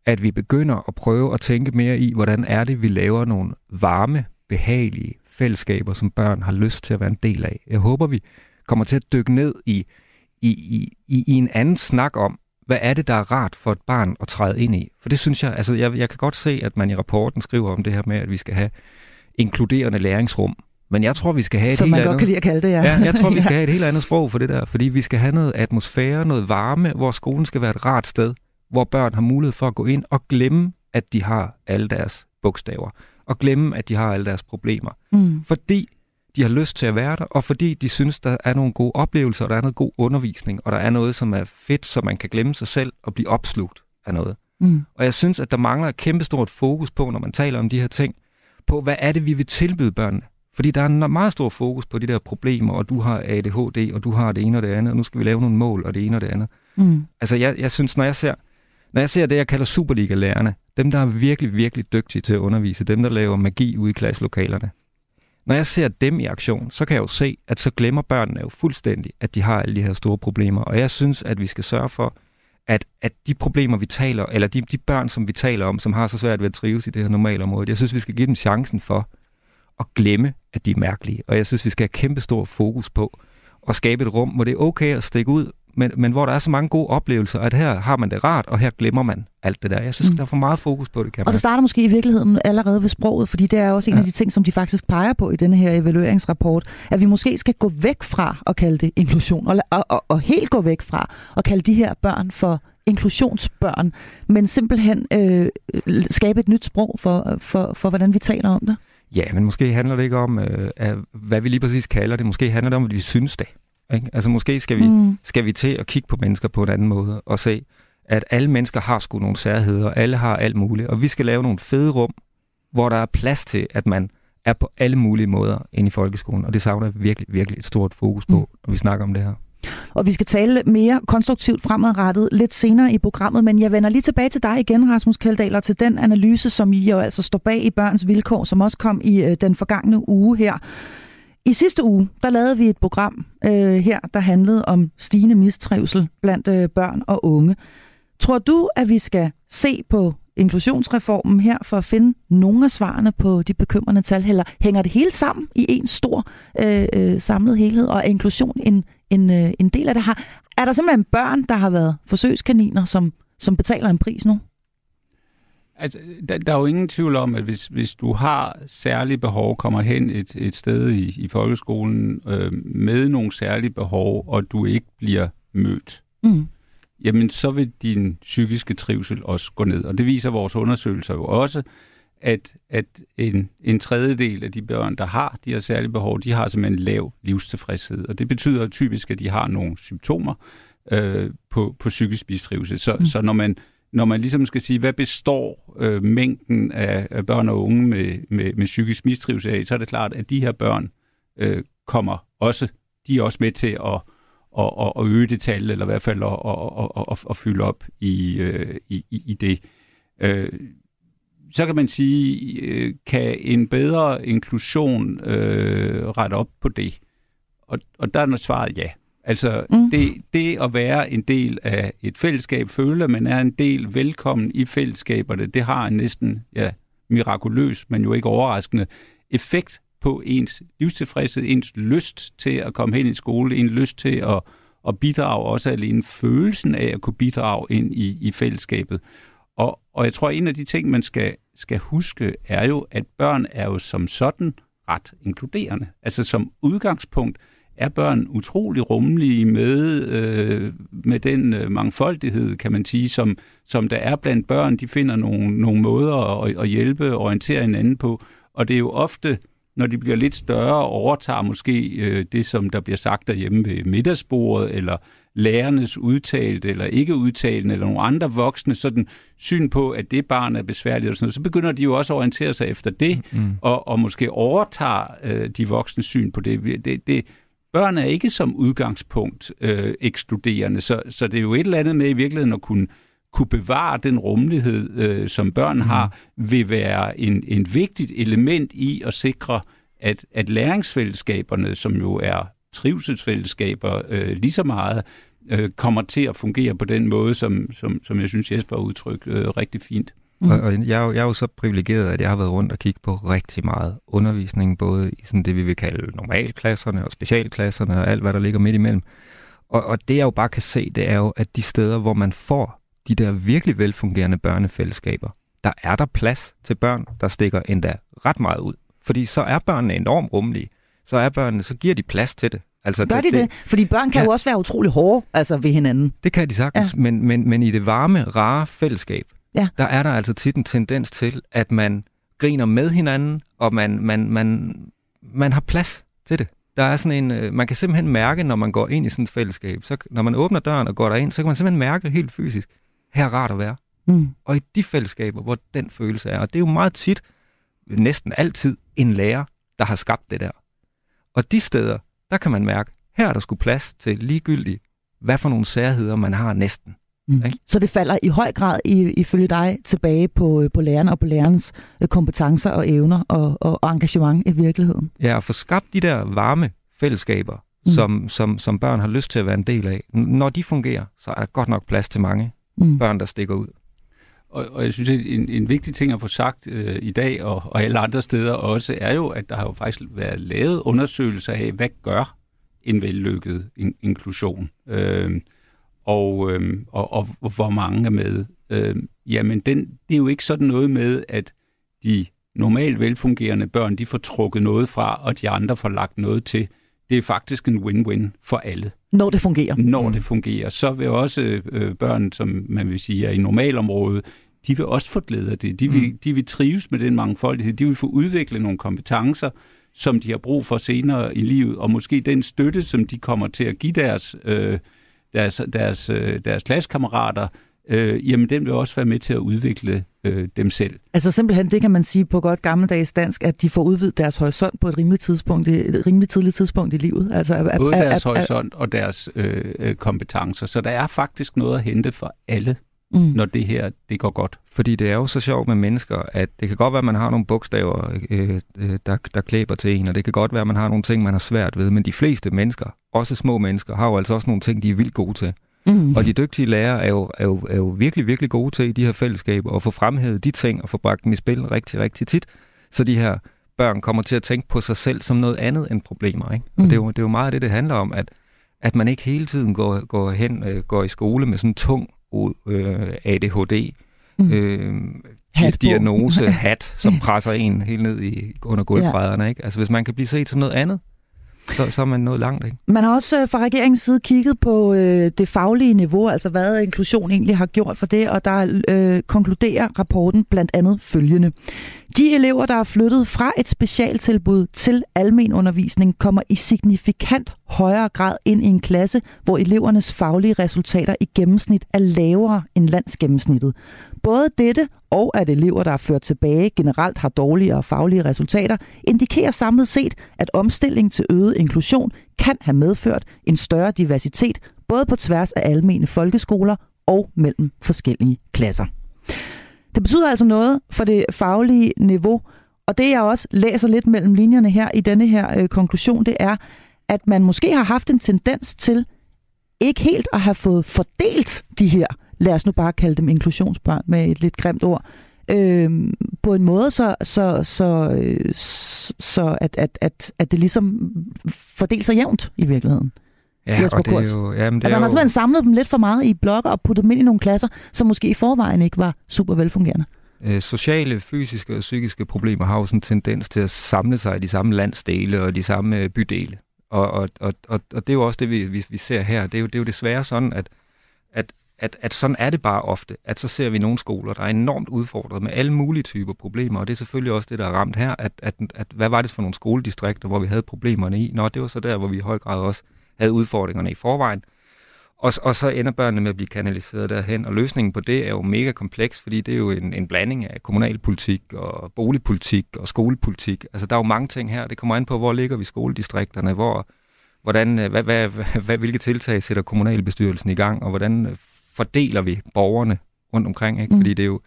at vi begynder at prøve at tænke mere i, hvordan er det, vi laver nogle varme, behagelige fællesskaber, som børn har lyst til at være en del af. Jeg håber, vi kommer til at dykke ned i, i, i, i en anden snak om, hvad er det, der er rart for et barn at træde ind i? For det synes jeg, altså jeg, jeg kan godt se, at man i rapporten skriver om det her med, at vi skal have inkluderende læringsrum, men jeg tror, vi skal have et Som helt man andet... godt kan lide at kalde det, ja. ja jeg tror, vi skal have et helt andet sprog for det der, fordi vi skal have noget atmosfære, noget varme, hvor skolen skal være et rart sted, hvor børn har mulighed for at gå ind og glemme, at de har alle deres bogstaver, og glemme, at de har alle deres problemer. Mm. Fordi de har lyst til at være der, og fordi de synes, der er nogle gode oplevelser, og der er noget god undervisning, og der er noget, som er fedt, så man kan glemme sig selv og blive opslugt af noget. Mm. Og jeg synes, at der mangler et kæmpestort fokus på, når man taler om de her ting, på hvad er det, vi vil tilbyde børnene. Fordi der er en meget stor fokus på de der problemer, og du har ADHD, og du har det ene og det andet, og nu skal vi lave nogle mål, og det ene og det andet. Mm. Altså, jeg, jeg synes, når jeg ser, når jeg ser det, jeg kalder Superliga-lærerne, dem, der er virkelig, virkelig dygtige til at undervise, dem, der laver magi ude i klasselokalerne, når jeg ser dem i aktion, så kan jeg jo se, at så glemmer børnene jo fuldstændig, at de har alle de her store problemer. Og jeg synes, at vi skal sørge for, at, at de problemer, vi taler, eller de, de børn, som vi taler om, som har så svært ved at trives i det her normale område, jeg synes, vi skal give dem chancen for at glemme, at de er mærkelige. Og jeg synes, vi skal have kæmpe stor fokus på at skabe et rum, hvor det er okay at stikke ud, men, men hvor der er så mange gode oplevelser, at her har man det rart, og her glemmer man alt det der. Jeg synes, mm. der er for meget fokus på det, kan Og det starter måske i virkeligheden allerede ved sproget, fordi det er også en ja. af de ting, som de faktisk peger på i denne her evalueringsrapport, at vi måske skal gå væk fra at kalde det inklusion, og, og, og, og helt gå væk fra at kalde de her børn for inklusionsbørn, men simpelthen øh, skabe et nyt sprog for, for, for, hvordan vi taler om det. Ja, men måske handler det ikke om, øh, hvad vi lige præcis kalder det. Måske handler det om, at vi synes det. Ikke? Altså måske skal vi, mm. skal vi til at kigge på mennesker på en anden måde og se, at alle mennesker har sgu nogle særheder, alle har alt muligt, og vi skal lave nogle fede rum, hvor der er plads til, at man er på alle mulige måder inde i folkeskolen, og det savner jeg virkelig, virkelig et stort fokus på, mm. når vi snakker om det her. Og vi skal tale mere konstruktivt fremadrettet lidt senere i programmet, men jeg vender lige tilbage til dig igen, Rasmus Kaldal, og til den analyse, som I jo altså står bag i Børns Vilkår, som også kom i øh, den forgangne uge her. I sidste uge, der lavede vi et program øh, her, der handlede om stigende mistrivsel blandt øh, børn og unge. Tror du, at vi skal se på inklusionsreformen her for at finde nogle af svarene på de bekymrende tal, eller hænger det hele sammen i en stor øh, øh, samlet helhed, og er inklusion en, en, øh, en del af det her? Er der simpelthen børn, der har været forsøgskaniner, som, som betaler en pris nu? Altså, der, der er jo ingen tvivl om, at hvis, hvis du har særlige behov, kommer hen et, et sted i, i folkeskolen øh, med nogle særlige behov, og du ikke bliver mødt, mm. jamen så vil din psykiske trivsel også gå ned. Og det viser vores undersøgelser jo også, at, at en, en tredjedel af de børn, der har de her særlige behov, de har simpelthen lav livstilfredshed. Og det betyder typisk, at de har nogle symptomer øh, på, på psykisk mistrivsel. Så, mm. så når man når man ligesom skal sige, hvad består øh, mængden af, af børn og unge med, med, med psykisk mistrivsel af, så er det klart, at de her børn øh, kommer også, de er også med til at, at, at, at øge det tal, eller i hvert fald at, at, at, at, at fylde op i, øh, i, i det. Øh, så kan man sige, øh, kan en bedre inklusion øh, rette op på det? Og, og der er svaret ja. Altså mm. det, det at være en del af et fællesskab, føle, at man er en del velkommen i fællesskaberne, det har en næsten ja, mirakuløs, men jo ikke overraskende effekt på ens livstilfredshed, ens lyst til at komme hen i skole, en lyst til at, at bidrage, også alene følelsen af at kunne bidrage ind i, i fællesskabet. Og, og jeg tror, at en af de ting, man skal, skal huske, er jo, at børn er jo som sådan ret inkluderende. Altså som udgangspunkt, er børn utrolig rummelige med, øh, med den øh, mangfoldighed, kan man sige, som, som der er blandt børn. De finder nogle, nogle måder at, at hjælpe og orientere hinanden på. Og det er jo ofte, når de bliver lidt større, overtager måske øh, det, som der bliver sagt derhjemme ved middagsbordet, eller lærernes udtalt eller ikke udtalt, eller nogle andre voksne sådan syn på, at det barn er besværligt, og sådan noget, så begynder de jo også at orientere sig efter det, mm. og, og måske overtager øh, de voksne syn på det. det, det børn er ikke som udgangspunkt øh, ekskluderende, så, så det er jo et eller andet med i virkeligheden at kunne, kunne bevare den rummelighed, øh, som børn mm. har, vil være en, en vigtigt element i at sikre, at, at læringsfællesskaberne, som jo er trivselsfællesskaber øh, lige så meget, øh, kommer til at fungere på den måde, som, som, som jeg synes Jesper har udtrykt øh, rigtig fint. Mm. Og, og jeg, er jo, jeg er jo så privilegeret, at jeg har været rundt og kigge på rigtig meget undervisning, både i sådan det, vi vil kalde normalklasserne og specialklasserne og alt, hvad der ligger midt imellem. Og, og det jeg jo bare kan se, det er jo, at de steder, hvor man får de der virkelig velfungerende børnefællesskaber, der er der plads til børn, der stikker endda ret meget ud. Fordi så er børnene enormt rummelige. Så er børnene, så giver de plads til det. Altså, Gør det, de det? Fordi børn kan ja, jo også være utrolig hårde altså ved hinanden. Det kan de sagtens, ja. men, men, men i det varme, rare fællesskab, ja. der er der altså tit en tendens til, at man griner med hinanden, og man, man, man, man har plads til det. Der er sådan en, øh, man kan simpelthen mærke, når man går ind i sådan et fællesskab, så når man åbner døren og går derind, så kan man simpelthen mærke helt fysisk, her er rart at være. Mm. Og i de fællesskaber, hvor den følelse er, og det er jo meget tit, næsten altid, en lærer, der har skabt det der. Og de steder, der kan man mærke, her er der sgu plads til ligegyldigt, hvad for nogle særheder man har næsten. Mm. Så det falder i høj grad i, ifølge dig tilbage på, øh, på læreren og på lærernes øh, kompetencer og evner og, og, og engagement i virkeligheden. Ja, at få skabt de der varme fællesskaber, mm. som, som, som børn har lyst til at være en del af. Når de fungerer, så er der godt nok plads til mange mm. børn, der stikker ud. Og, og jeg synes, at en, en vigtig ting at få sagt øh, i dag, og, og alle andre steder også, er jo, at der har jo faktisk været lavet undersøgelser af, hvad gør en vellykket in- inklusion? Øh, og, øh, og, og, og hvor mange er med. Øh, jamen, den, det er jo ikke sådan noget med, at de normalt velfungerende børn, de får trukket noget fra, og de andre får lagt noget til. Det er faktisk en win-win for alle. Når det fungerer. Når det fungerer. Så vil også øh, børn, som man vil sige er i normalområdet, de vil også få glæde af det. De vil, mm. de vil trives med den mangfoldighed. De vil få udviklet nogle kompetencer, som de har brug for senere i livet, og måske den støtte, som de kommer til at give deres, øh, deres, deres, øh, deres klassekammerater, øh, jamen den vil også være med til at udvikle øh, dem selv. Altså simpelthen, det kan man sige på godt gammeldags dansk, at de får udvidet deres horisont på et rimeligt, tidspunkt, et rimeligt tidligt tidspunkt i livet. Altså, at, Både deres at, at, horisont og deres øh, øh, kompetencer. Så der er faktisk noget at hente for alle, mm. når det her det går godt. Fordi det er jo så sjovt med mennesker, at det kan godt være, at man har nogle bogstaver, øh, øh, der, der klæber til en, og det kan godt være, at man har nogle ting, man har svært ved, men de fleste mennesker, også små mennesker, har jo altså også nogle ting, de er vildt gode til. Mm. Og de dygtige lærere er jo, er, jo, er jo virkelig, virkelig gode til i de her fællesskaber at få fremhævet de ting og få bragt dem i spil rigtig, rigtig tit. Så de her børn kommer til at tænke på sig selv som noget andet end problemer. Ikke? Mm. Og det er, jo, det er jo meget det, det handler om, at, at man ikke hele tiden går, går hen øh, går i skole med sådan en tung øh, ADHD, mm. øh, hat diagnose, hat, som presser en helt ned i, under gulvbrædderne. Ja. Ikke? Altså hvis man kan blive set som noget andet, så, så er man nået langt, ikke? Man har også øh, fra regeringens side kigget på øh, det faglige niveau, altså hvad inklusion egentlig har gjort for det, og der øh, konkluderer rapporten blandt andet følgende. De elever, der er flyttet fra et specialtilbud til almen undervisning, kommer i signifikant højere grad ind i en klasse, hvor elevernes faglige resultater i gennemsnit er lavere end landsgennemsnittet. Både dette og at elever, der er ført tilbage, generelt har dårligere faglige resultater, indikerer samlet set, at omstilling til øget inklusion kan have medført en større diversitet, både på tværs af almene folkeskoler og mellem forskellige klasser. Det betyder altså noget for det faglige niveau, og det jeg også læser lidt mellem linjerne her i denne her øh, konklusion, det er, at man måske har haft en tendens til ikke helt at have fået fordelt de her lad os nu bare kalde dem inklusionsbørn med et lidt grimt ord, øh, på en måde, så, så, så, øh, så at, at, at, at det ligesom fordeler sig jævnt i virkeligheden. Ja, og det er jo... Jamen, det at man er har simpelthen samlet dem lidt for meget i blokker og puttet dem ind i nogle klasser, som måske i forvejen ikke var super velfungerende. Øh, sociale, fysiske og psykiske problemer har jo sådan en tendens til at samle sig i de samme landsdele og de samme øh, bydele. Og, og, og, og, og det er jo også det, vi, vi, vi ser her. Det er, jo, det er jo desværre sådan, at, at at, at sådan er det bare ofte, at så ser vi nogle skoler, der er enormt udfordret med alle mulige typer problemer, og det er selvfølgelig også det, der er ramt her, at, at, at hvad var det for nogle skoledistrikter, hvor vi havde problemerne i? Nå, det var så der, hvor vi i høj grad også havde udfordringerne i forvejen. Og, og så ender børnene med at blive kanaliseret derhen, og løsningen på det er jo mega kompleks, fordi det er jo en, en blanding af kommunalpolitik og boligpolitik og skolepolitik. Altså der er jo mange ting her, det kommer an på, hvor ligger vi skoledistrikterne, hvor, hvordan, hvad, hvad, hvad, hvilke tiltag sætter kommunalbestyrelsen i gang, og hvordan fordeler vi borgerne rundt omkring, ikke? Mm. Fordi det er jo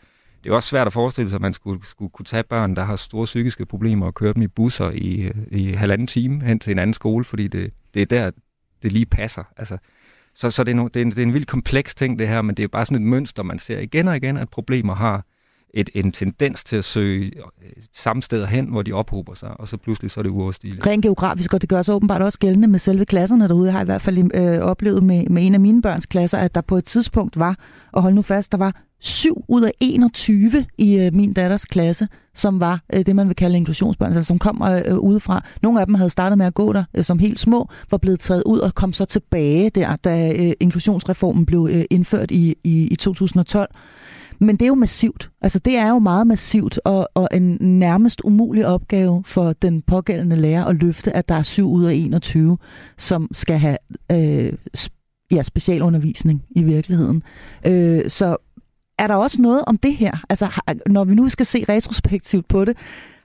det er også svært at forestille sig, at man skulle, skulle kunne tage børn, der har store psykiske problemer, og køre dem i busser i, i halvanden time hen til en anden skole, fordi det, det er der, det lige passer. Altså, så så det, er no, det, er en, det er en vild kompleks ting, det her, men det er bare sådan et mønster, man ser igen og igen, at problemer har et, en tendens til at søge øh, samme steder hen, hvor de ophober sig, og så pludselig så er det uoverstigeligt. Rent geografisk, og det gør så åbenbart også gældende med selve klasserne derude. Jeg har i hvert fald øh, oplevet med, med en af mine børns klasser, at der på et tidspunkt var, og hold nu fast, der var 7 ud af 21 i øh, min datters klasse, som var øh, det, man vil kalde inklusionsbørn, altså som kom øh, øh, udefra. Nogle af dem havde startet med at gå der øh, som helt små, var blevet taget ud og kom så tilbage der, da øh, inklusionsreformen blev øh, indført i, i, i 2012. Men det er jo massivt. Altså det er jo meget massivt og, og en nærmest umulig opgave for den pågældende lærer at løfte, at der er 7 ud af 21, som skal have øh, ja, specialundervisning i virkeligheden. Øh, så er der også noget om det her? Altså når vi nu skal se retrospektivt på det,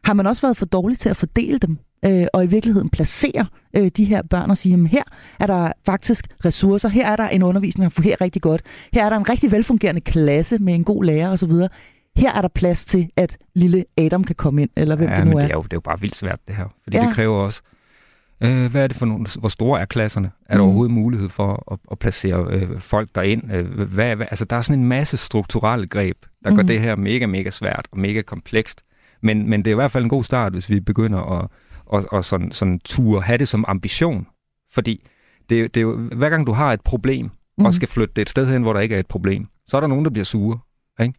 har man også været for dårlig til at fordele dem? øh, og i virkeligheden placere øh, de her børn og sige, at her er der faktisk ressourcer, her er der en undervisning, der fungerer rigtig godt, her er der en rigtig velfungerende klasse med en god lærer osv., her er der plads til, at lille Adam kan komme ind, eller hvem ja, det nu er. Det er, jo, det er jo bare vildt svært, det her. Fordi ja. det kræver også, øh, hvad er det for nogle, hvor store er klasserne? Er der mm. overhovedet mulighed for at, at placere øh, folk derind? Øh, hvad, hvad, altså, der er sådan en masse strukturelle greb, der mm. gør det her mega, mega svært og mega komplekst. Men, men det er i hvert fald en god start, hvis vi begynder at, og, og sådan, sådan ture have det som ambition. Fordi det, det er jo, hver gang du har et problem, mm. og skal flytte det et sted hen, hvor der ikke er et problem, så er der nogen, der bliver sure. Ikke?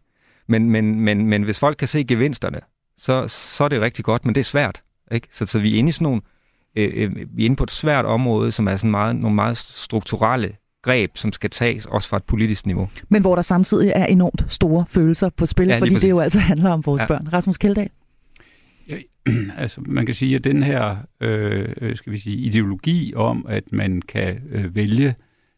Men, men, men, men hvis folk kan se gevinsterne, så, så er det rigtig godt, men det er svært. Ikke? Så, så vi er inde i sådan nogle, øh, øh, vi er inde på et svært område, som er sådan meget, nogle meget strukturelle greb, som skal tages også fra et politisk niveau. Men hvor der samtidig er enormt store følelser på spil, ja, fordi præcis. det jo altså handler om vores ja. børn. Rasmus Kjeldahl? altså man kan sige, at den her øh, øh, skal vi sige, ideologi om, at man kan øh, vælge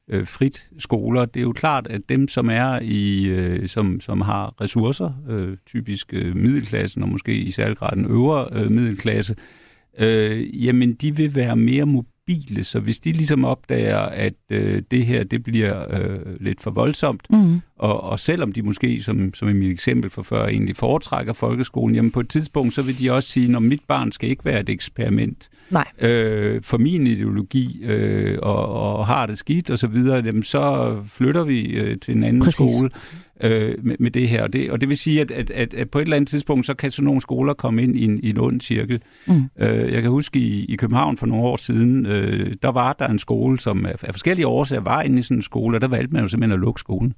øh, frit skoler. Det er jo klart, at dem, som er i, øh, som, som har ressourcer, øh, typisk øh, middelklassen og måske i særlig grad den øvre øh, middelklasse, øh, jamen de vil være mere mobile så hvis de ligesom opdager, at øh, det her det bliver øh, lidt for voldsomt, mm. og, og selvom de måske, som, som i mit eksempel for før, egentlig foretrækker folkeskolen, jamen på et tidspunkt, så vil de også sige, at mit barn skal ikke være et eksperiment. Nej. Øh, for min ideologi, øh, og, og har det skidt og så videre, jamen, så flytter vi øh, til en anden Præcis. skole øh, med, med det her. Og det, og det vil sige, at, at, at, at på et eller andet tidspunkt, så kan sådan nogle skoler komme ind i en, i en ond cirkel. Mm. Øh, jeg kan huske i, i København for nogle år siden, øh, der var der en skole, som af, af forskellige årsager var inde i sådan en skole, og der valgte man jo simpelthen at lukke skolen.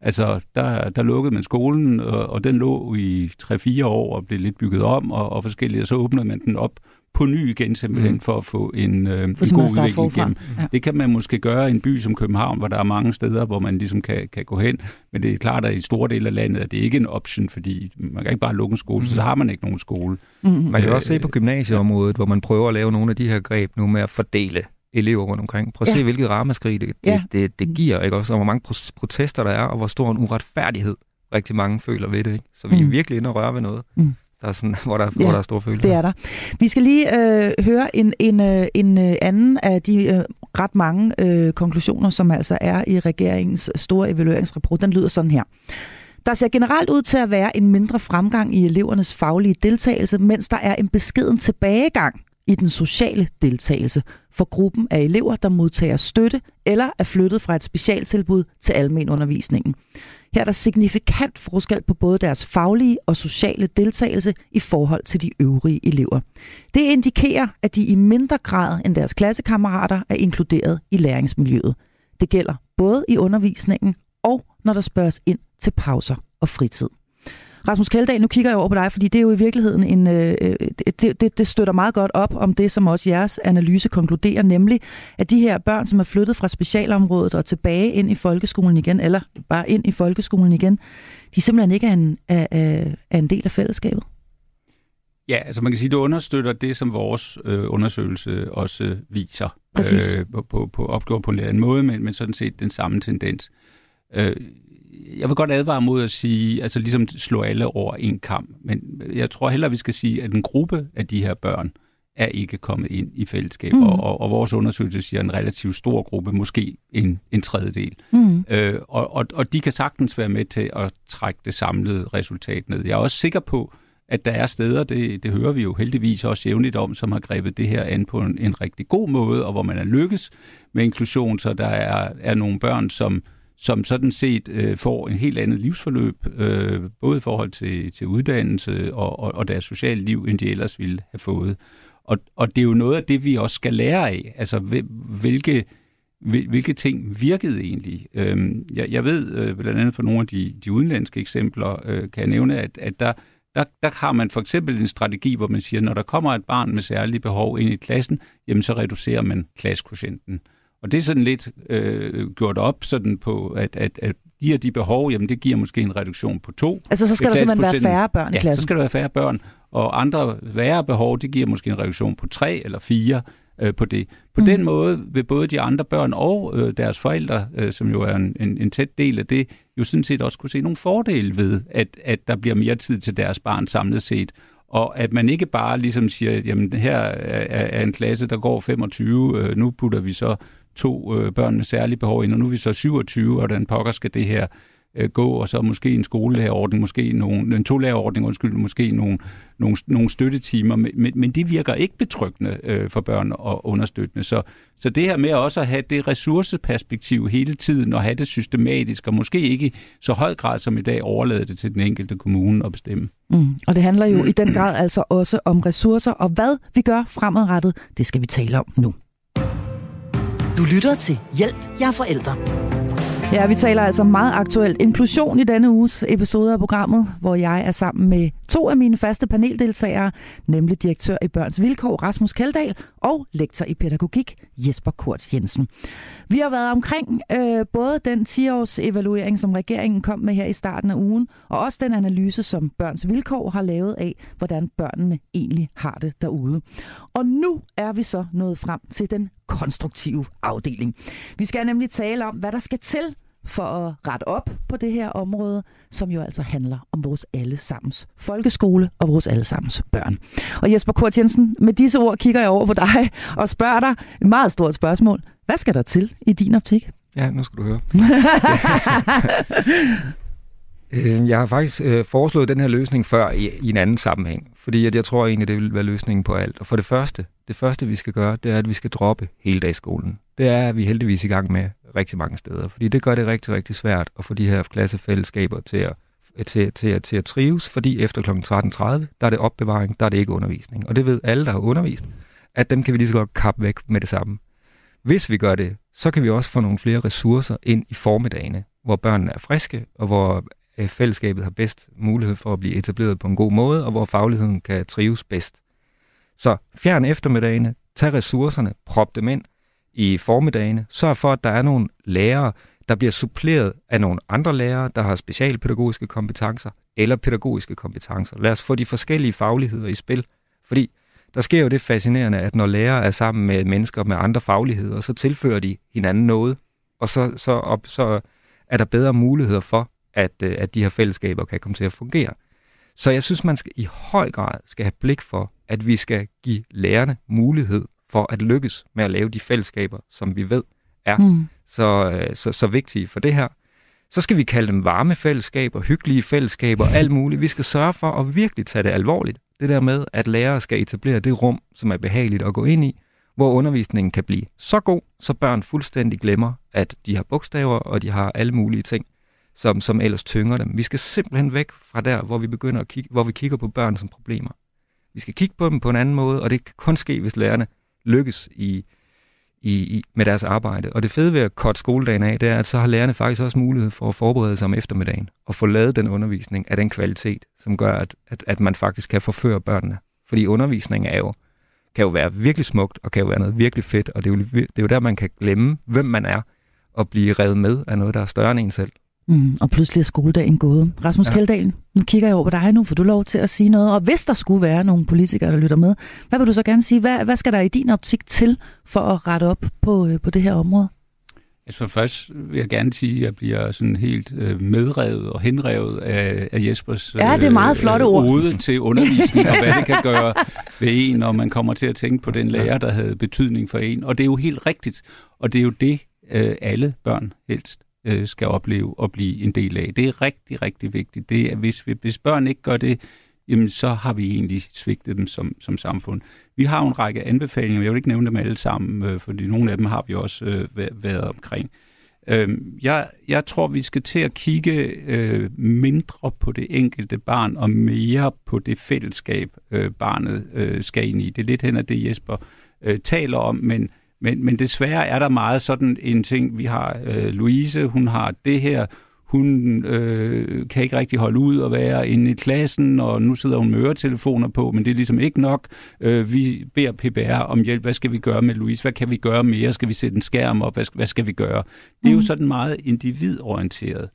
Altså, der, der lukkede man skolen, og, og den lå i 3-4 år og blev lidt bygget om, og, og forskellige, og så åbnede man den op på ny igen, simpelthen mm. for at få en, øh, en god udvikling igennem. Ja. Det kan man måske gøre i en by som København, hvor der er mange steder, hvor man ligesom kan, kan gå hen, men det er klart, at i store dele af landet er det ikke en option, fordi man kan ikke bare lukke en skole, mm. så har man ikke nogen skole. Mm. Man kan også se på gymnasieområdet, hvor man prøver at lave nogle af de her greb nu med at fordele elever rundt omkring. Prøv at ja. se, hvilket ramaskrig det, det, ja. det, det giver, ikke? Også, og hvor mange protester der er, og hvor stor en uretfærdighed rigtig mange føler ved det. Ikke? Så vi mm. er virkelig inde og røre ved noget. Mm der er sådan, hvor, der, ja, hvor der er store følelser. det er der. Vi skal lige øh, høre en, en, øh, en øh, anden af de øh, ret mange øh, konklusioner, som altså er i regeringens store evalueringsrapport. Den lyder sådan her. Der ser generelt ud til at være en mindre fremgang i elevernes faglige deltagelse, mens der er en beskeden tilbagegang i den sociale deltagelse for gruppen af elever, der modtager støtte eller er flyttet fra et specialtilbud til almen undervisningen. Her er der signifikant forskel på både deres faglige og sociale deltagelse i forhold til de øvrige elever. Det indikerer, at de i mindre grad end deres klassekammerater er inkluderet i læringsmiljøet. Det gælder både i undervisningen og når der spørges ind til pauser og fritid. Rasmus Kjeldahl, nu kigger jeg over på dig, fordi det er jo i virkeligheden en, øh, øh, det, det, det støtter meget godt op om det, som også jeres analyse konkluderer, nemlig at de her børn, som er flyttet fra specialområdet og tilbage ind i folkeskolen igen, eller bare ind i folkeskolen igen, de simpelthen ikke er en, er, er en del af fællesskabet. Ja, altså man kan sige, at det understøtter det, som vores øh, undersøgelse også viser. Øh, på, på, på opgjort på en eller anden måde, men, men sådan set den samme tendens. Øh, jeg vil godt advare mod at sige, altså ligesom slå alle over en kamp, men jeg tror heller, vi skal sige, at en gruppe af de her børn er ikke kommet ind i fællesskab, mm. og, og, og vores undersøgelse siger en relativt stor gruppe, måske en, en tredjedel. Mm. Øh, og, og, og de kan sagtens være med til at trække det samlede resultat ned. Jeg er også sikker på, at der er steder, det, det hører vi jo heldigvis også jævnligt om, som har grebet det her an på en, en rigtig god måde, og hvor man er lykkes med inklusion, så der er, er nogle børn, som som sådan set øh, får en helt andet livsforløb, øh, både i forhold til, til uddannelse og, og, og deres sociale liv, end de ellers ville have fået. Og, og det er jo noget af det, vi også skal lære af. Altså, hvilke, hvilke ting virkede egentlig. Øhm, jeg, jeg ved øh, blandt andet for nogle af de, de udenlandske eksempler, øh, kan jeg nævne, at, at der, der, der har man for eksempel en strategi, hvor man siger, når der kommer et barn med særlige behov ind i klassen, jamen så reducerer man klassekvotienten. Og det er sådan lidt øh, gjort op sådan på, at, at, at de her de behov, jamen det giver måske en reduktion på to. Altså så skal der simpelthen være færre børn i klassen? Ja, så skal der være færre børn. Og andre værre behov, det giver måske en reduktion på tre eller fire øh, på det. På mm. den måde vil både de andre børn og øh, deres forældre, øh, som jo er en, en, en tæt del af det, jo sådan set også kunne se nogle fordele ved, at, at der bliver mere tid til deres barn samlet set og at man ikke bare ligesom siger, jamen her er, en klasse, der går 25, øh, nu putter vi så to øh, børn med særlige behov ind, og nu er vi så 27, og hvordan pokker skal det her øh, gå, og så måske en skolelærerordning, måske nogle, en to-lærerordning, undskyld, måske nogle, nogle, nogle støttetimer, men, men, men det virker ikke betryggende øh, for børn og understøttende. Så, så det her med også at have det ressourceperspektiv hele tiden, og have det systematisk, og måske ikke så høj grad som i dag overlade det til den enkelte kommune at bestemme. Mm. Og det handler jo i den grad altså også om ressourcer, og hvad vi gør fremadrettet, det skal vi tale om nu. Du lytter til Hjælp, jeg er forældre. Ja, vi taler altså meget aktuelt inklusion i denne uges episode af programmet, hvor jeg er sammen med to af mine faste paneldeltagere, nemlig direktør i Børns Vilkår Rasmus Kaldal og lektor i pædagogik Jesper Kurz Jensen. Vi har været omkring øh, både den 10-års evaluering, som regeringen kom med her i starten af ugen, og også den analyse, som Børns Vilkår har lavet af, hvordan børnene egentlig har det derude. Og nu er vi så nået frem til den konstruktive afdeling. Vi skal nemlig tale om, hvad der skal til for at rette op på det her område, som jo altså handler om vores allesammens folkeskole og vores allesammens børn. Og Jesper Kort Jensen, med disse ord kigger jeg over på dig og spørger dig et meget stort spørgsmål. Hvad skal der til i din optik? Ja, nu skal du høre. Øh, jeg har faktisk øh, foreslået den her løsning før i, i en anden sammenhæng, fordi at jeg tror egentlig, det vil være løsningen på alt. Og for det første, det første vi skal gøre, det er, at vi skal droppe hele dagsskolen. Det er vi heldigvis i gang med rigtig mange steder, fordi det gør det rigtig, rigtig svært at få de her klassefællesskaber til at, til, til, at, til at trives, fordi efter kl. 13.30, der er det opbevaring, der er det ikke undervisning. Og det ved alle, der har undervist, at dem kan vi lige så godt kappe væk med det samme. Hvis vi gør det, så kan vi også få nogle flere ressourcer ind i formiddagene, hvor børnene er friske, og hvor øh, fællesskabet har bedst mulighed for at blive etableret på en god måde, og hvor fagligheden kan trives bedst. Så fjern eftermiddagene, tag ressourcerne, prop dem ind i formiddagene, sørg for, at der er nogle lærere, der bliver suppleret af nogle andre lærere, der har specialpædagogiske kompetencer eller pædagogiske kompetencer. Lad os få de forskellige fagligheder i spil, fordi der sker jo det fascinerende, at når lærere er sammen med mennesker med andre fagligheder, så tilfører de hinanden noget, og så, så, op, så er der bedre muligheder for, at, øh, at de her fællesskaber kan komme til at fungere. Så jeg synes, man skal i høj grad skal have blik for, at vi skal give lærerne mulighed for at lykkes med at lave de fællesskaber, som vi ved er mm. så, øh, så, så vigtige for det her. Så skal vi kalde dem varme fællesskaber, hyggelige fællesskaber, alt muligt. Vi skal sørge for at virkelig tage det alvorligt. Det der med, at lærere skal etablere det rum, som er behageligt at gå ind i, hvor undervisningen kan blive så god, så børn fuldstændig glemmer, at de har bogstaver, og de har alle mulige ting, som, som ellers tynger dem. Vi skal simpelthen væk fra der, hvor vi begynder at kigge, hvor vi kigger på børn som problemer. Vi skal kigge på dem på en anden måde, og det kan kun ske, hvis lærerne lykkes i, i, i, med deres arbejde. Og det fede ved at korte skoledagen af, det er, at så har lærerne faktisk også mulighed for at forberede sig om eftermiddagen og få lavet den undervisning af den kvalitet, som gør, at, at, at man faktisk kan forføre børnene. Fordi undervisning er jo, kan jo være virkelig smukt, og kan jo være noget virkelig fedt, og det er jo, det er jo der, man kan glemme, hvem man er, og blive revet med af noget, der er større end en selv. Mm, og pludselig er skoledagen gået. Rasmus ja. Kjeldagen, nu kigger jeg over på dig, nu får du lov til at sige noget. Og hvis der skulle være nogle politikere, der lytter med, hvad vil du så gerne sige? Hvad, hvad skal der i din optik til for at rette op på, øh, på det her område? Altså først vil jeg gerne sige, at jeg bliver sådan helt øh, medrevet og henrevet af, af Jespers ja, det er meget flotte øh, ord. til undervisning, og hvad det kan gøre ved en, når man kommer til at tænke på den lærer, der havde betydning for en. Og det er jo helt rigtigt, og det er jo det, øh, alle børn helst øh, skal opleve og blive en del af. Det er rigtig, rigtig vigtigt. Det er, hvis, hvis børn ikke gør det, jamen så har vi egentlig svigtet dem som, som samfund. Vi har jo en række anbefalinger, jeg vil ikke nævne dem alle sammen, øh, fordi nogle af dem har vi også øh, været omkring. Øh, jeg, jeg tror, vi skal til at kigge øh, mindre på det enkelte barn og mere på det fællesskab, øh, barnet øh, skal ind i. Det er lidt hen af det, Jesper øh, taler om, men men, men desværre er der meget sådan en ting. Vi har øh, Louise, hun har det her. Hun øh, kan ikke rigtig holde ud og være inde i klassen, og nu sidder hun med øretelefoner på, men det er ligesom ikke nok. Øh, vi beder PBR om hjælp. Hvad skal vi gøre med Louise? Hvad kan vi gøre mere? Skal vi sætte en skærm op? Hvad, hvad skal vi gøre? Det er jo mm. sådan meget individorienteret.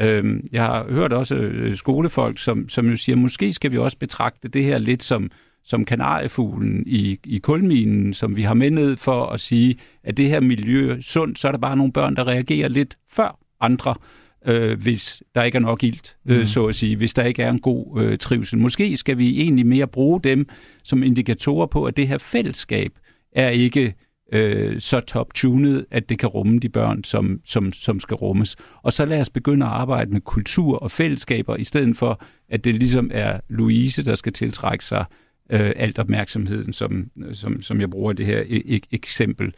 Øh, jeg har hørt også øh, skolefolk, som, som jo siger, måske skal vi også betragte det her lidt som som kanariefuglen i, i kulminen, som vi har med ned for at sige, at det her miljø sundt, så er der bare nogle børn, der reagerer lidt før andre, øh, hvis der ikke er nok ilt, øh, mm. så at sige, hvis der ikke er en god øh, trivsel. Måske skal vi egentlig mere bruge dem som indikatorer på, at det her fællesskab er ikke øh, så top-tunet, at det kan rumme de børn, som, som, som skal rummes. Og så lad os begynde at arbejde med kultur og fællesskaber, i stedet for, at det ligesom er Louise, der skal tiltrække sig øh, alt opmærksomheden, som, som, som jeg bruger det her e- e- eksempel.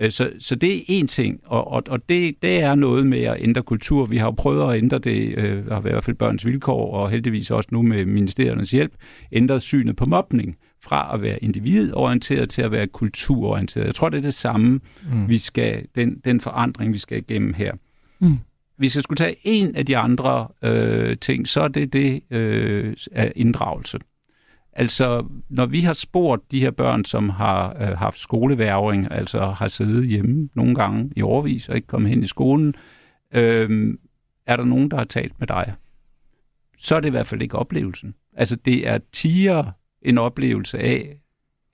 Øh, så, så det er en ting, og, og, og det, det er noget med at ændre kultur. Vi har jo prøvet at ændre det, øh, har i hvert fald børns vilkår, og heldigvis også nu med ministeriernes hjælp, ændret synet på mobning fra at være individorienteret til at være kulturorienteret. Jeg tror, det er det samme, mm. vi skal, den, den forandring, vi skal igennem her. Mm. Hvis jeg skulle tage en af de andre øh, ting, så er det det øh, af inddragelse. Altså, når vi har spurgt de her børn, som har øh, haft skoleværing, altså har siddet hjemme nogle gange i overvis og ikke kommet hen i skolen, øh, er der nogen, der har talt med dig? Så er det i hvert fald ikke oplevelsen. Altså, det er tiger en oplevelse af,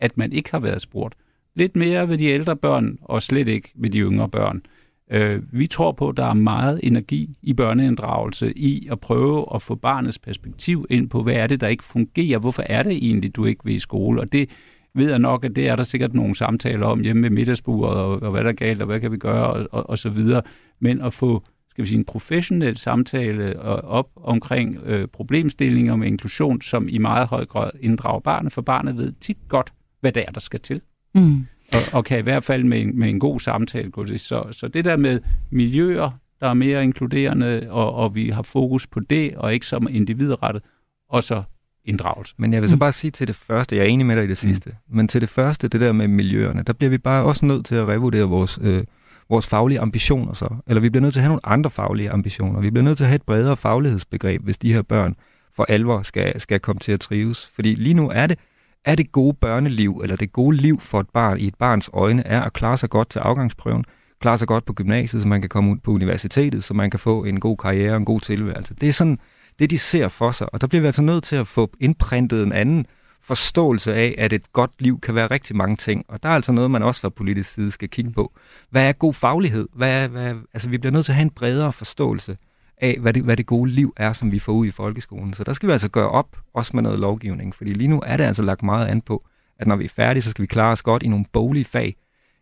at man ikke har været spurgt. lidt mere ved de ældre børn, og slet ikke ved de yngre børn. Øh, Øh, vi tror på, at der er meget energi i børneinddragelse i at prøve at få barnets perspektiv ind på, hvad er det, der ikke fungerer? Hvorfor er det egentlig, du ikke vil i skole? Og det ved jeg nok, at det er der sikkert nogle samtaler om hjemme ved middagsbordet, og, og hvad der er galt, og hvad kan vi gøre, og, og, og så videre. Men at få skal vi sige, en professionel samtale øh, op omkring øh, problemstillinger med inklusion, som i meget høj grad inddrager barnet, for barnet ved tit godt, hvad det er, der skal til. Mm. Og, og kan i hvert fald med en, med en god samtale gå det. Så, så det der med miljøer, der er mere inkluderende, og, og vi har fokus på det, og ikke som individrettet, og så inddragelse. Men jeg vil så mm. bare sige til det første, jeg er enig med dig i det mm. sidste, mm. men til det første, det der med miljøerne, der bliver vi bare også nødt til at revurdere vores, øh, vores faglige ambitioner så. Eller vi bliver nødt til at have nogle andre faglige ambitioner. Vi bliver nødt til at have et bredere faglighedsbegreb, hvis de her børn for alvor skal, skal komme til at trives. Fordi lige nu er det, er det gode børneliv, eller det gode liv for et barn i et barns øjne, er at klare sig godt til afgangsprøven, klare sig godt på gymnasiet, så man kan komme ud på universitetet, så man kan få en god karriere og en god tilværelse. Det er sådan det, de ser for sig, og der bliver vi altså nødt til at få indprintet en anden forståelse af, at et godt liv kan være rigtig mange ting. Og der er altså noget, man også fra politisk side skal kigge på. Hvad er god faglighed? Hvad er, hvad er, altså, vi bliver nødt til at have en bredere forståelse af, hvad det, hvad det gode liv er, som vi får ud i folkeskolen. Så der skal vi altså gøre op, også med noget lovgivning. Fordi lige nu er det altså lagt meget an på, at når vi er færdige, så skal vi klare os godt i nogle boglige fag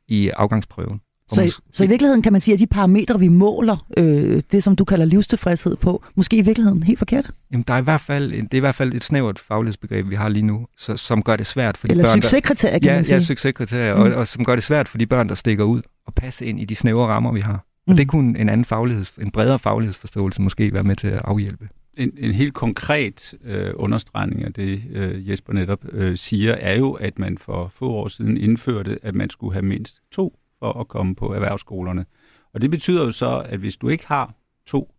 i afgangsprøven. Så, i, så i virkeligheden kan man sige, at de parametre, vi måler, øh, det som du kalder livstilfredshed på, måske i virkeligheden helt forkert? Jamen, der er i hvert fald, det er i hvert fald et snævert faglighedsbegreb, vi har lige nu, så, som gør det svært for de Eller børn, succeskriterier, kan ja, man sige. Ja, succeskriterier, mm. og, og som gør det svært for de børn, der stikker ud og passe ind i de snævre rammer, vi har. Og mm. det kunne en anden fagligheds, en bredere faglighedsforståelse måske være med til at afhjælpe. En, en helt konkret øh, understregning af det, øh, Jesper netop øh, siger, er jo, at man for få år siden indførte, at man skulle have mindst to for at komme på erhvervsskolerne. Og det betyder jo så, at hvis du ikke har to,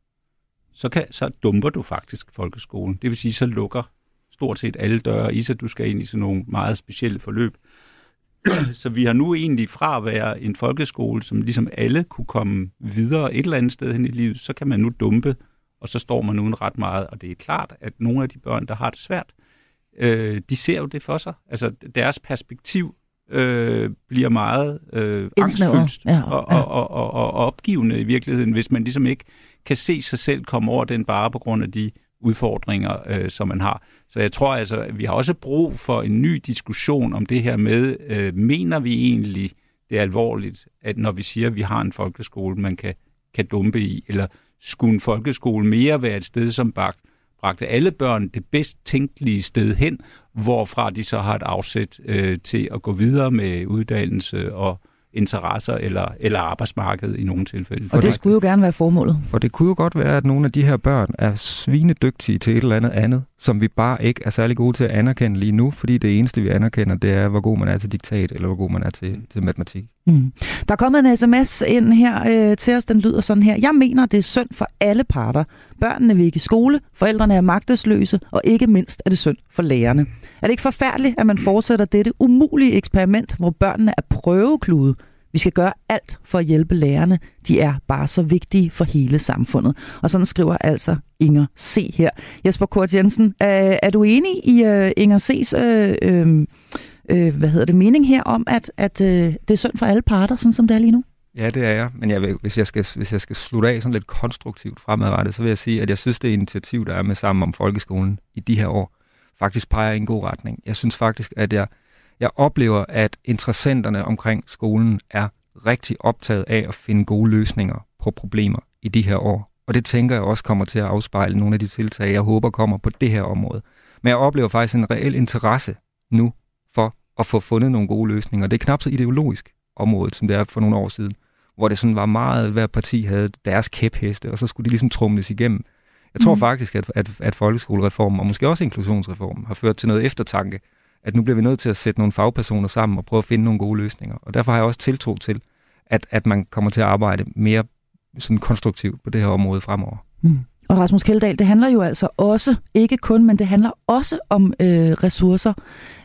så, kan, så dumper du faktisk folkeskolen. Det vil sige, så lukker stort set alle døre i sig. Du skal ind i sådan nogle meget specielle forløb. Så vi har nu egentlig fra at være en folkeskole, som ligesom alle kunne komme videre et eller andet sted hen i livet, så kan man nu dumpe, og så står man uden ret meget. Og det er klart, at nogle af de børn, der har det svært, øh, de ser jo det for sig. Altså deres perspektiv øh, bliver meget øh, angstfyldt ja, ja. Og, og, og, og, og opgivende i virkeligheden, hvis man ligesom ikke kan se sig selv komme over den bare på grund af de udfordringer, øh, som man har. Så jeg tror altså, at vi har også brug for en ny diskussion om det her med, øh, mener vi egentlig, det er alvorligt, at når vi siger, at vi har en folkeskole, man kan, kan dumpe i, eller skulle en folkeskole mere være et sted, som bagt, bragte alle børn det bedst tænkelige sted hen, hvorfra de så har et afsæt øh, til at gå videre med uddannelse og interesser eller, eller arbejdsmarkedet i nogle tilfælde. Og det skulle jo gerne være formålet. For det kunne jo godt være, at nogle af de her børn er svinedygtige til et eller andet andet, som vi bare ikke er særlig gode til at anerkende lige nu, fordi det eneste, vi anerkender, det er, hvor god man er til diktat, eller hvor god man er til, til matematik. Mm. Der er kommet en sms ind her øh, til os, den lyder sådan her. Jeg mener, det er synd for alle parter. Børnene vil ikke i skole, forældrene er magtesløse, og ikke mindst er det synd for lærerne. Er det ikke forfærdeligt, at man fortsætter dette umulige eksperiment, hvor børnene er prøveklude? Vi skal gøre alt for at hjælpe lærerne. De er bare så vigtige for hele samfundet. Og sådan skriver altså Inger C. her. Jesper Kort Jensen, er, er du enig i uh, Inger C's uh, uh, hvad hedder det, mening her om, at, at uh, det er synd for alle parter, sådan som det er lige nu? Ja, det er jeg. Men jeg vil, hvis, jeg skal, hvis jeg skal slutte af sådan lidt konstruktivt fremadrettet, så vil jeg sige, at jeg synes, det initiativ, der er med sammen om folkeskolen i de her år, faktisk peger i en god retning. Jeg synes faktisk, at jeg, jeg oplever, at interessenterne omkring skolen er rigtig optaget af at finde gode løsninger på problemer i de her år. Og det tænker jeg også kommer til at afspejle nogle af de tiltag, jeg håber kommer på det her område. Men jeg oplever faktisk en reel interesse nu for at få fundet nogle gode løsninger. Det er knap så ideologisk område, som det er for nogle år siden, hvor det sådan var meget, hver parti havde deres kæpheste, og så skulle de ligesom trumles igennem. Jeg tror mm. faktisk, at, at, at folkeskolereformen, og måske også inklusionsreformen, har ført til noget eftertanke, at nu bliver vi nødt til at sætte nogle fagpersoner sammen og prøve at finde nogle gode løsninger. Og derfor har jeg også tiltro til, at, at man kommer til at arbejde mere sådan konstruktivt på det her område fremover. Mm. Og Rasmus Kjeldahl, det handler jo altså også, ikke kun, men det handler også om øh, ressourcer.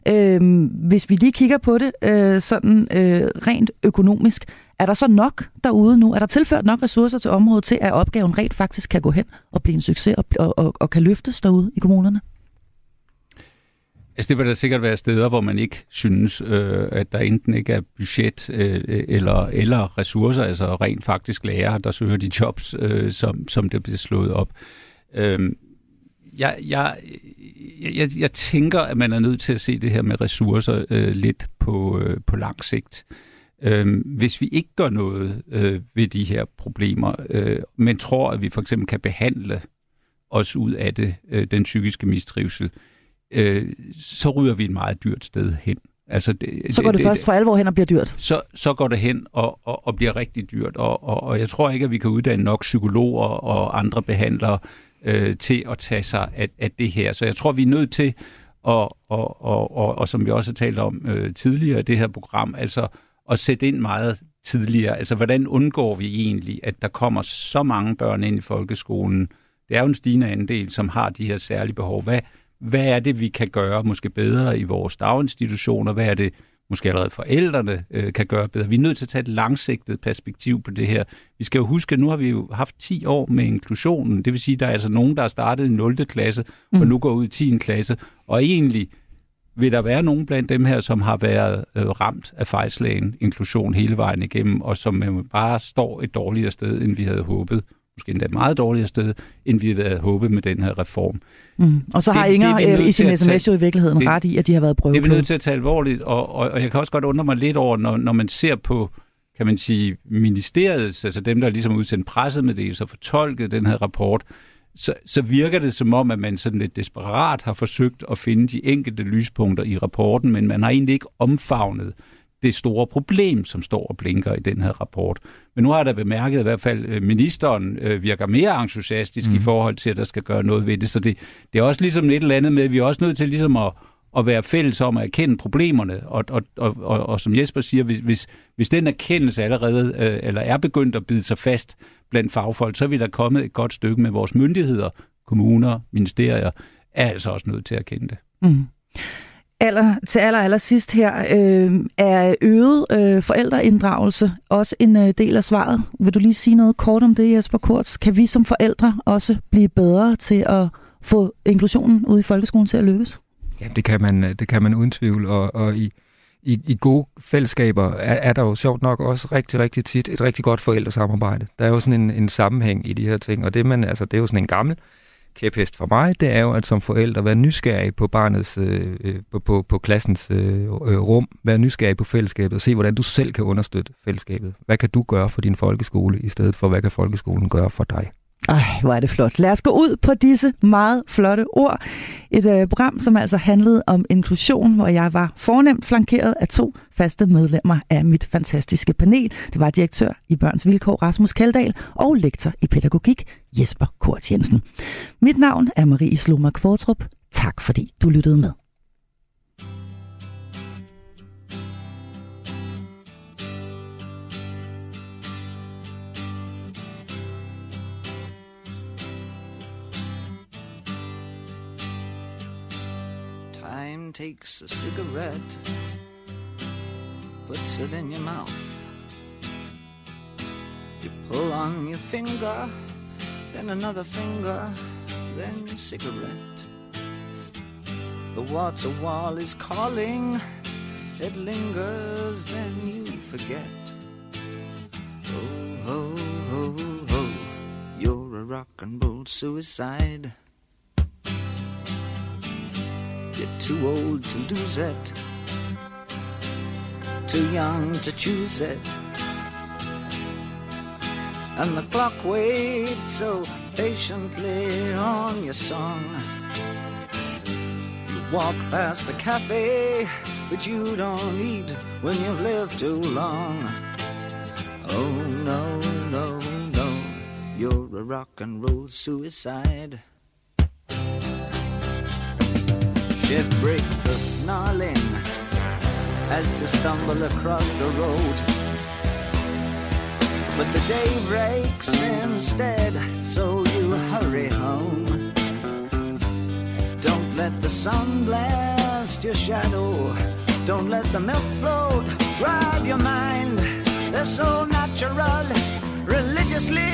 Øh, hvis vi lige kigger på det øh, sådan øh, rent økonomisk, er der så nok derude nu? Er der tilført nok ressourcer til området til, at opgaven rent faktisk kan gå hen og blive en succes og, og, og, og kan løftes derude i kommunerne? Altså det vil der sikkert være steder, hvor man ikke synes, øh, at der enten ikke er budget øh, eller, eller ressourcer, altså rent faktisk lærere, der søger de jobs, øh, som, som det bliver slået op. Øh, jeg, jeg, jeg, jeg tænker, at man er nødt til at se det her med ressourcer øh, lidt på, øh, på lang sigt. Øh, hvis vi ikke gør noget øh, ved de her problemer, øh, men tror, at vi for eksempel kan behandle os ud af det, øh, den psykiske mistrivsel, øh, så ryger vi et meget dyrt sted hen. Altså det, så går det, det først for alvor hen og bliver dyrt? Så, så går det hen og, og, og bliver rigtig dyrt. Og, og, og jeg tror ikke, at vi kan uddanne nok psykologer og andre behandlere øh, til at tage sig af, af det her. Så jeg tror, vi er nødt til, og, og, og, og, og som vi også har talt om øh, tidligere i det her program, altså at sætte ind meget tidligere. Altså hvordan undgår vi egentlig, at der kommer så mange børn ind i folkeskolen? Det er jo en stigende andel, som har de her særlige behov. Hvad, hvad er det, vi kan gøre måske bedre i vores daginstitutioner? Hvad er det, måske allerede forældrene øh, kan gøre bedre? Vi er nødt til at tage et langsigtet perspektiv på det her. Vi skal jo huske, at nu har vi jo haft 10 år med inklusionen. Det vil sige, at der er altså nogen, der har startet i 0. klasse, mm. og nu går ud i 10. klasse. Og egentlig vil der være nogen blandt dem her, som har været øh, ramt af fejlslagen inklusion hele vejen igennem, og som øh, bare står et dårligere sted, end vi havde håbet måske endda et meget dårligere sted, end vi havde håbet med den her reform. Mm. Og så har det, Inger det i sin sms jo i virkeligheden det, ret i, at de har været prøvet. Det er vi nødt til at tage alvorligt, og, og, og jeg kan også godt undre mig lidt over, når, når man ser på kan man sige, ministeriets, altså dem, der ligesom udsendt pressemeddelelser og fortolket den her rapport, så, så virker det som om, at man sådan lidt desperat har forsøgt at finde de enkelte lyspunkter i rapporten, men man har egentlig ikke omfavnet det store problem, som står og blinker i den her rapport. Men nu har da bemærket, at i hvert fald øh, ministeren øh, virker mere entusiastisk mm. i forhold til, at der skal gøre noget ved det. Så det, det er også ligesom et eller andet med, at vi er også nødt til ligesom at, at være fælles om at erkende problemerne. Og, og, og, og, og som Jesper siger, hvis, hvis den erkendelse allerede øh, eller er begyndt at bide sig fast blandt fagfolk, så er vi da kommet et godt stykke med vores myndigheder, kommuner, ministerier, er altså også nødt til at erkende det. Mm aller, til aller, aller sidst her, øh, er øget øh, forældreinddragelse også en øh, del af svaret. Vil du lige sige noget kort om det, Jesper Kurz? Kan vi som forældre også blive bedre til at få inklusionen ude i folkeskolen til at lykkes? Ja, det kan man, det kan man uden tvivl, og, og i, i, i gode fællesskaber er, er der jo sjovt nok også rigtig, rigtig tit et rigtig godt forældresamarbejde. Der er jo sådan en, en sammenhæng i de her ting, og det, man, altså, det er jo sådan en gammel kæphest for mig, det er jo at som forældre være nysgerrig på barnets, øh, øh, på, på, på klassens øh, øh rum, være nysgerrig på fællesskabet og se, hvordan du selv kan understøtte fællesskabet. Hvad kan du gøre for din folkeskole, i stedet for, hvad kan folkeskolen gøre for dig? Ej, hvor er det flot. Lad os gå ud på disse meget flotte ord. Et øh, program, som altså handlede om inklusion, hvor jeg var fornemt flankeret af to faste medlemmer af mit fantastiske panel. Det var direktør i Børns Vilkår Rasmus Kaldal og lektor i pædagogik Jesper Kort Jensen. Mit navn er Marie Sloma Kvartrup. Tak fordi du lyttede med. Takes a cigarette, puts it in your mouth. You pull on your finger, then another finger, then a cigarette. The water wall is calling, it lingers, then you forget. Oh, ho, ho, ho, you're a rock and roll suicide. You're too old to lose it, too young to choose it. And the clock waits so patiently on your song. You walk past the cafe, but you don't eat when you've lived too long. Oh no, no, no, you're a rock and roll suicide. Shit break the snarling as you stumble across the road. But the day breaks instead, so you hurry home. Don't let the sun blast your shadow. Don't let the milk float rob your mind. They're so natural, religiously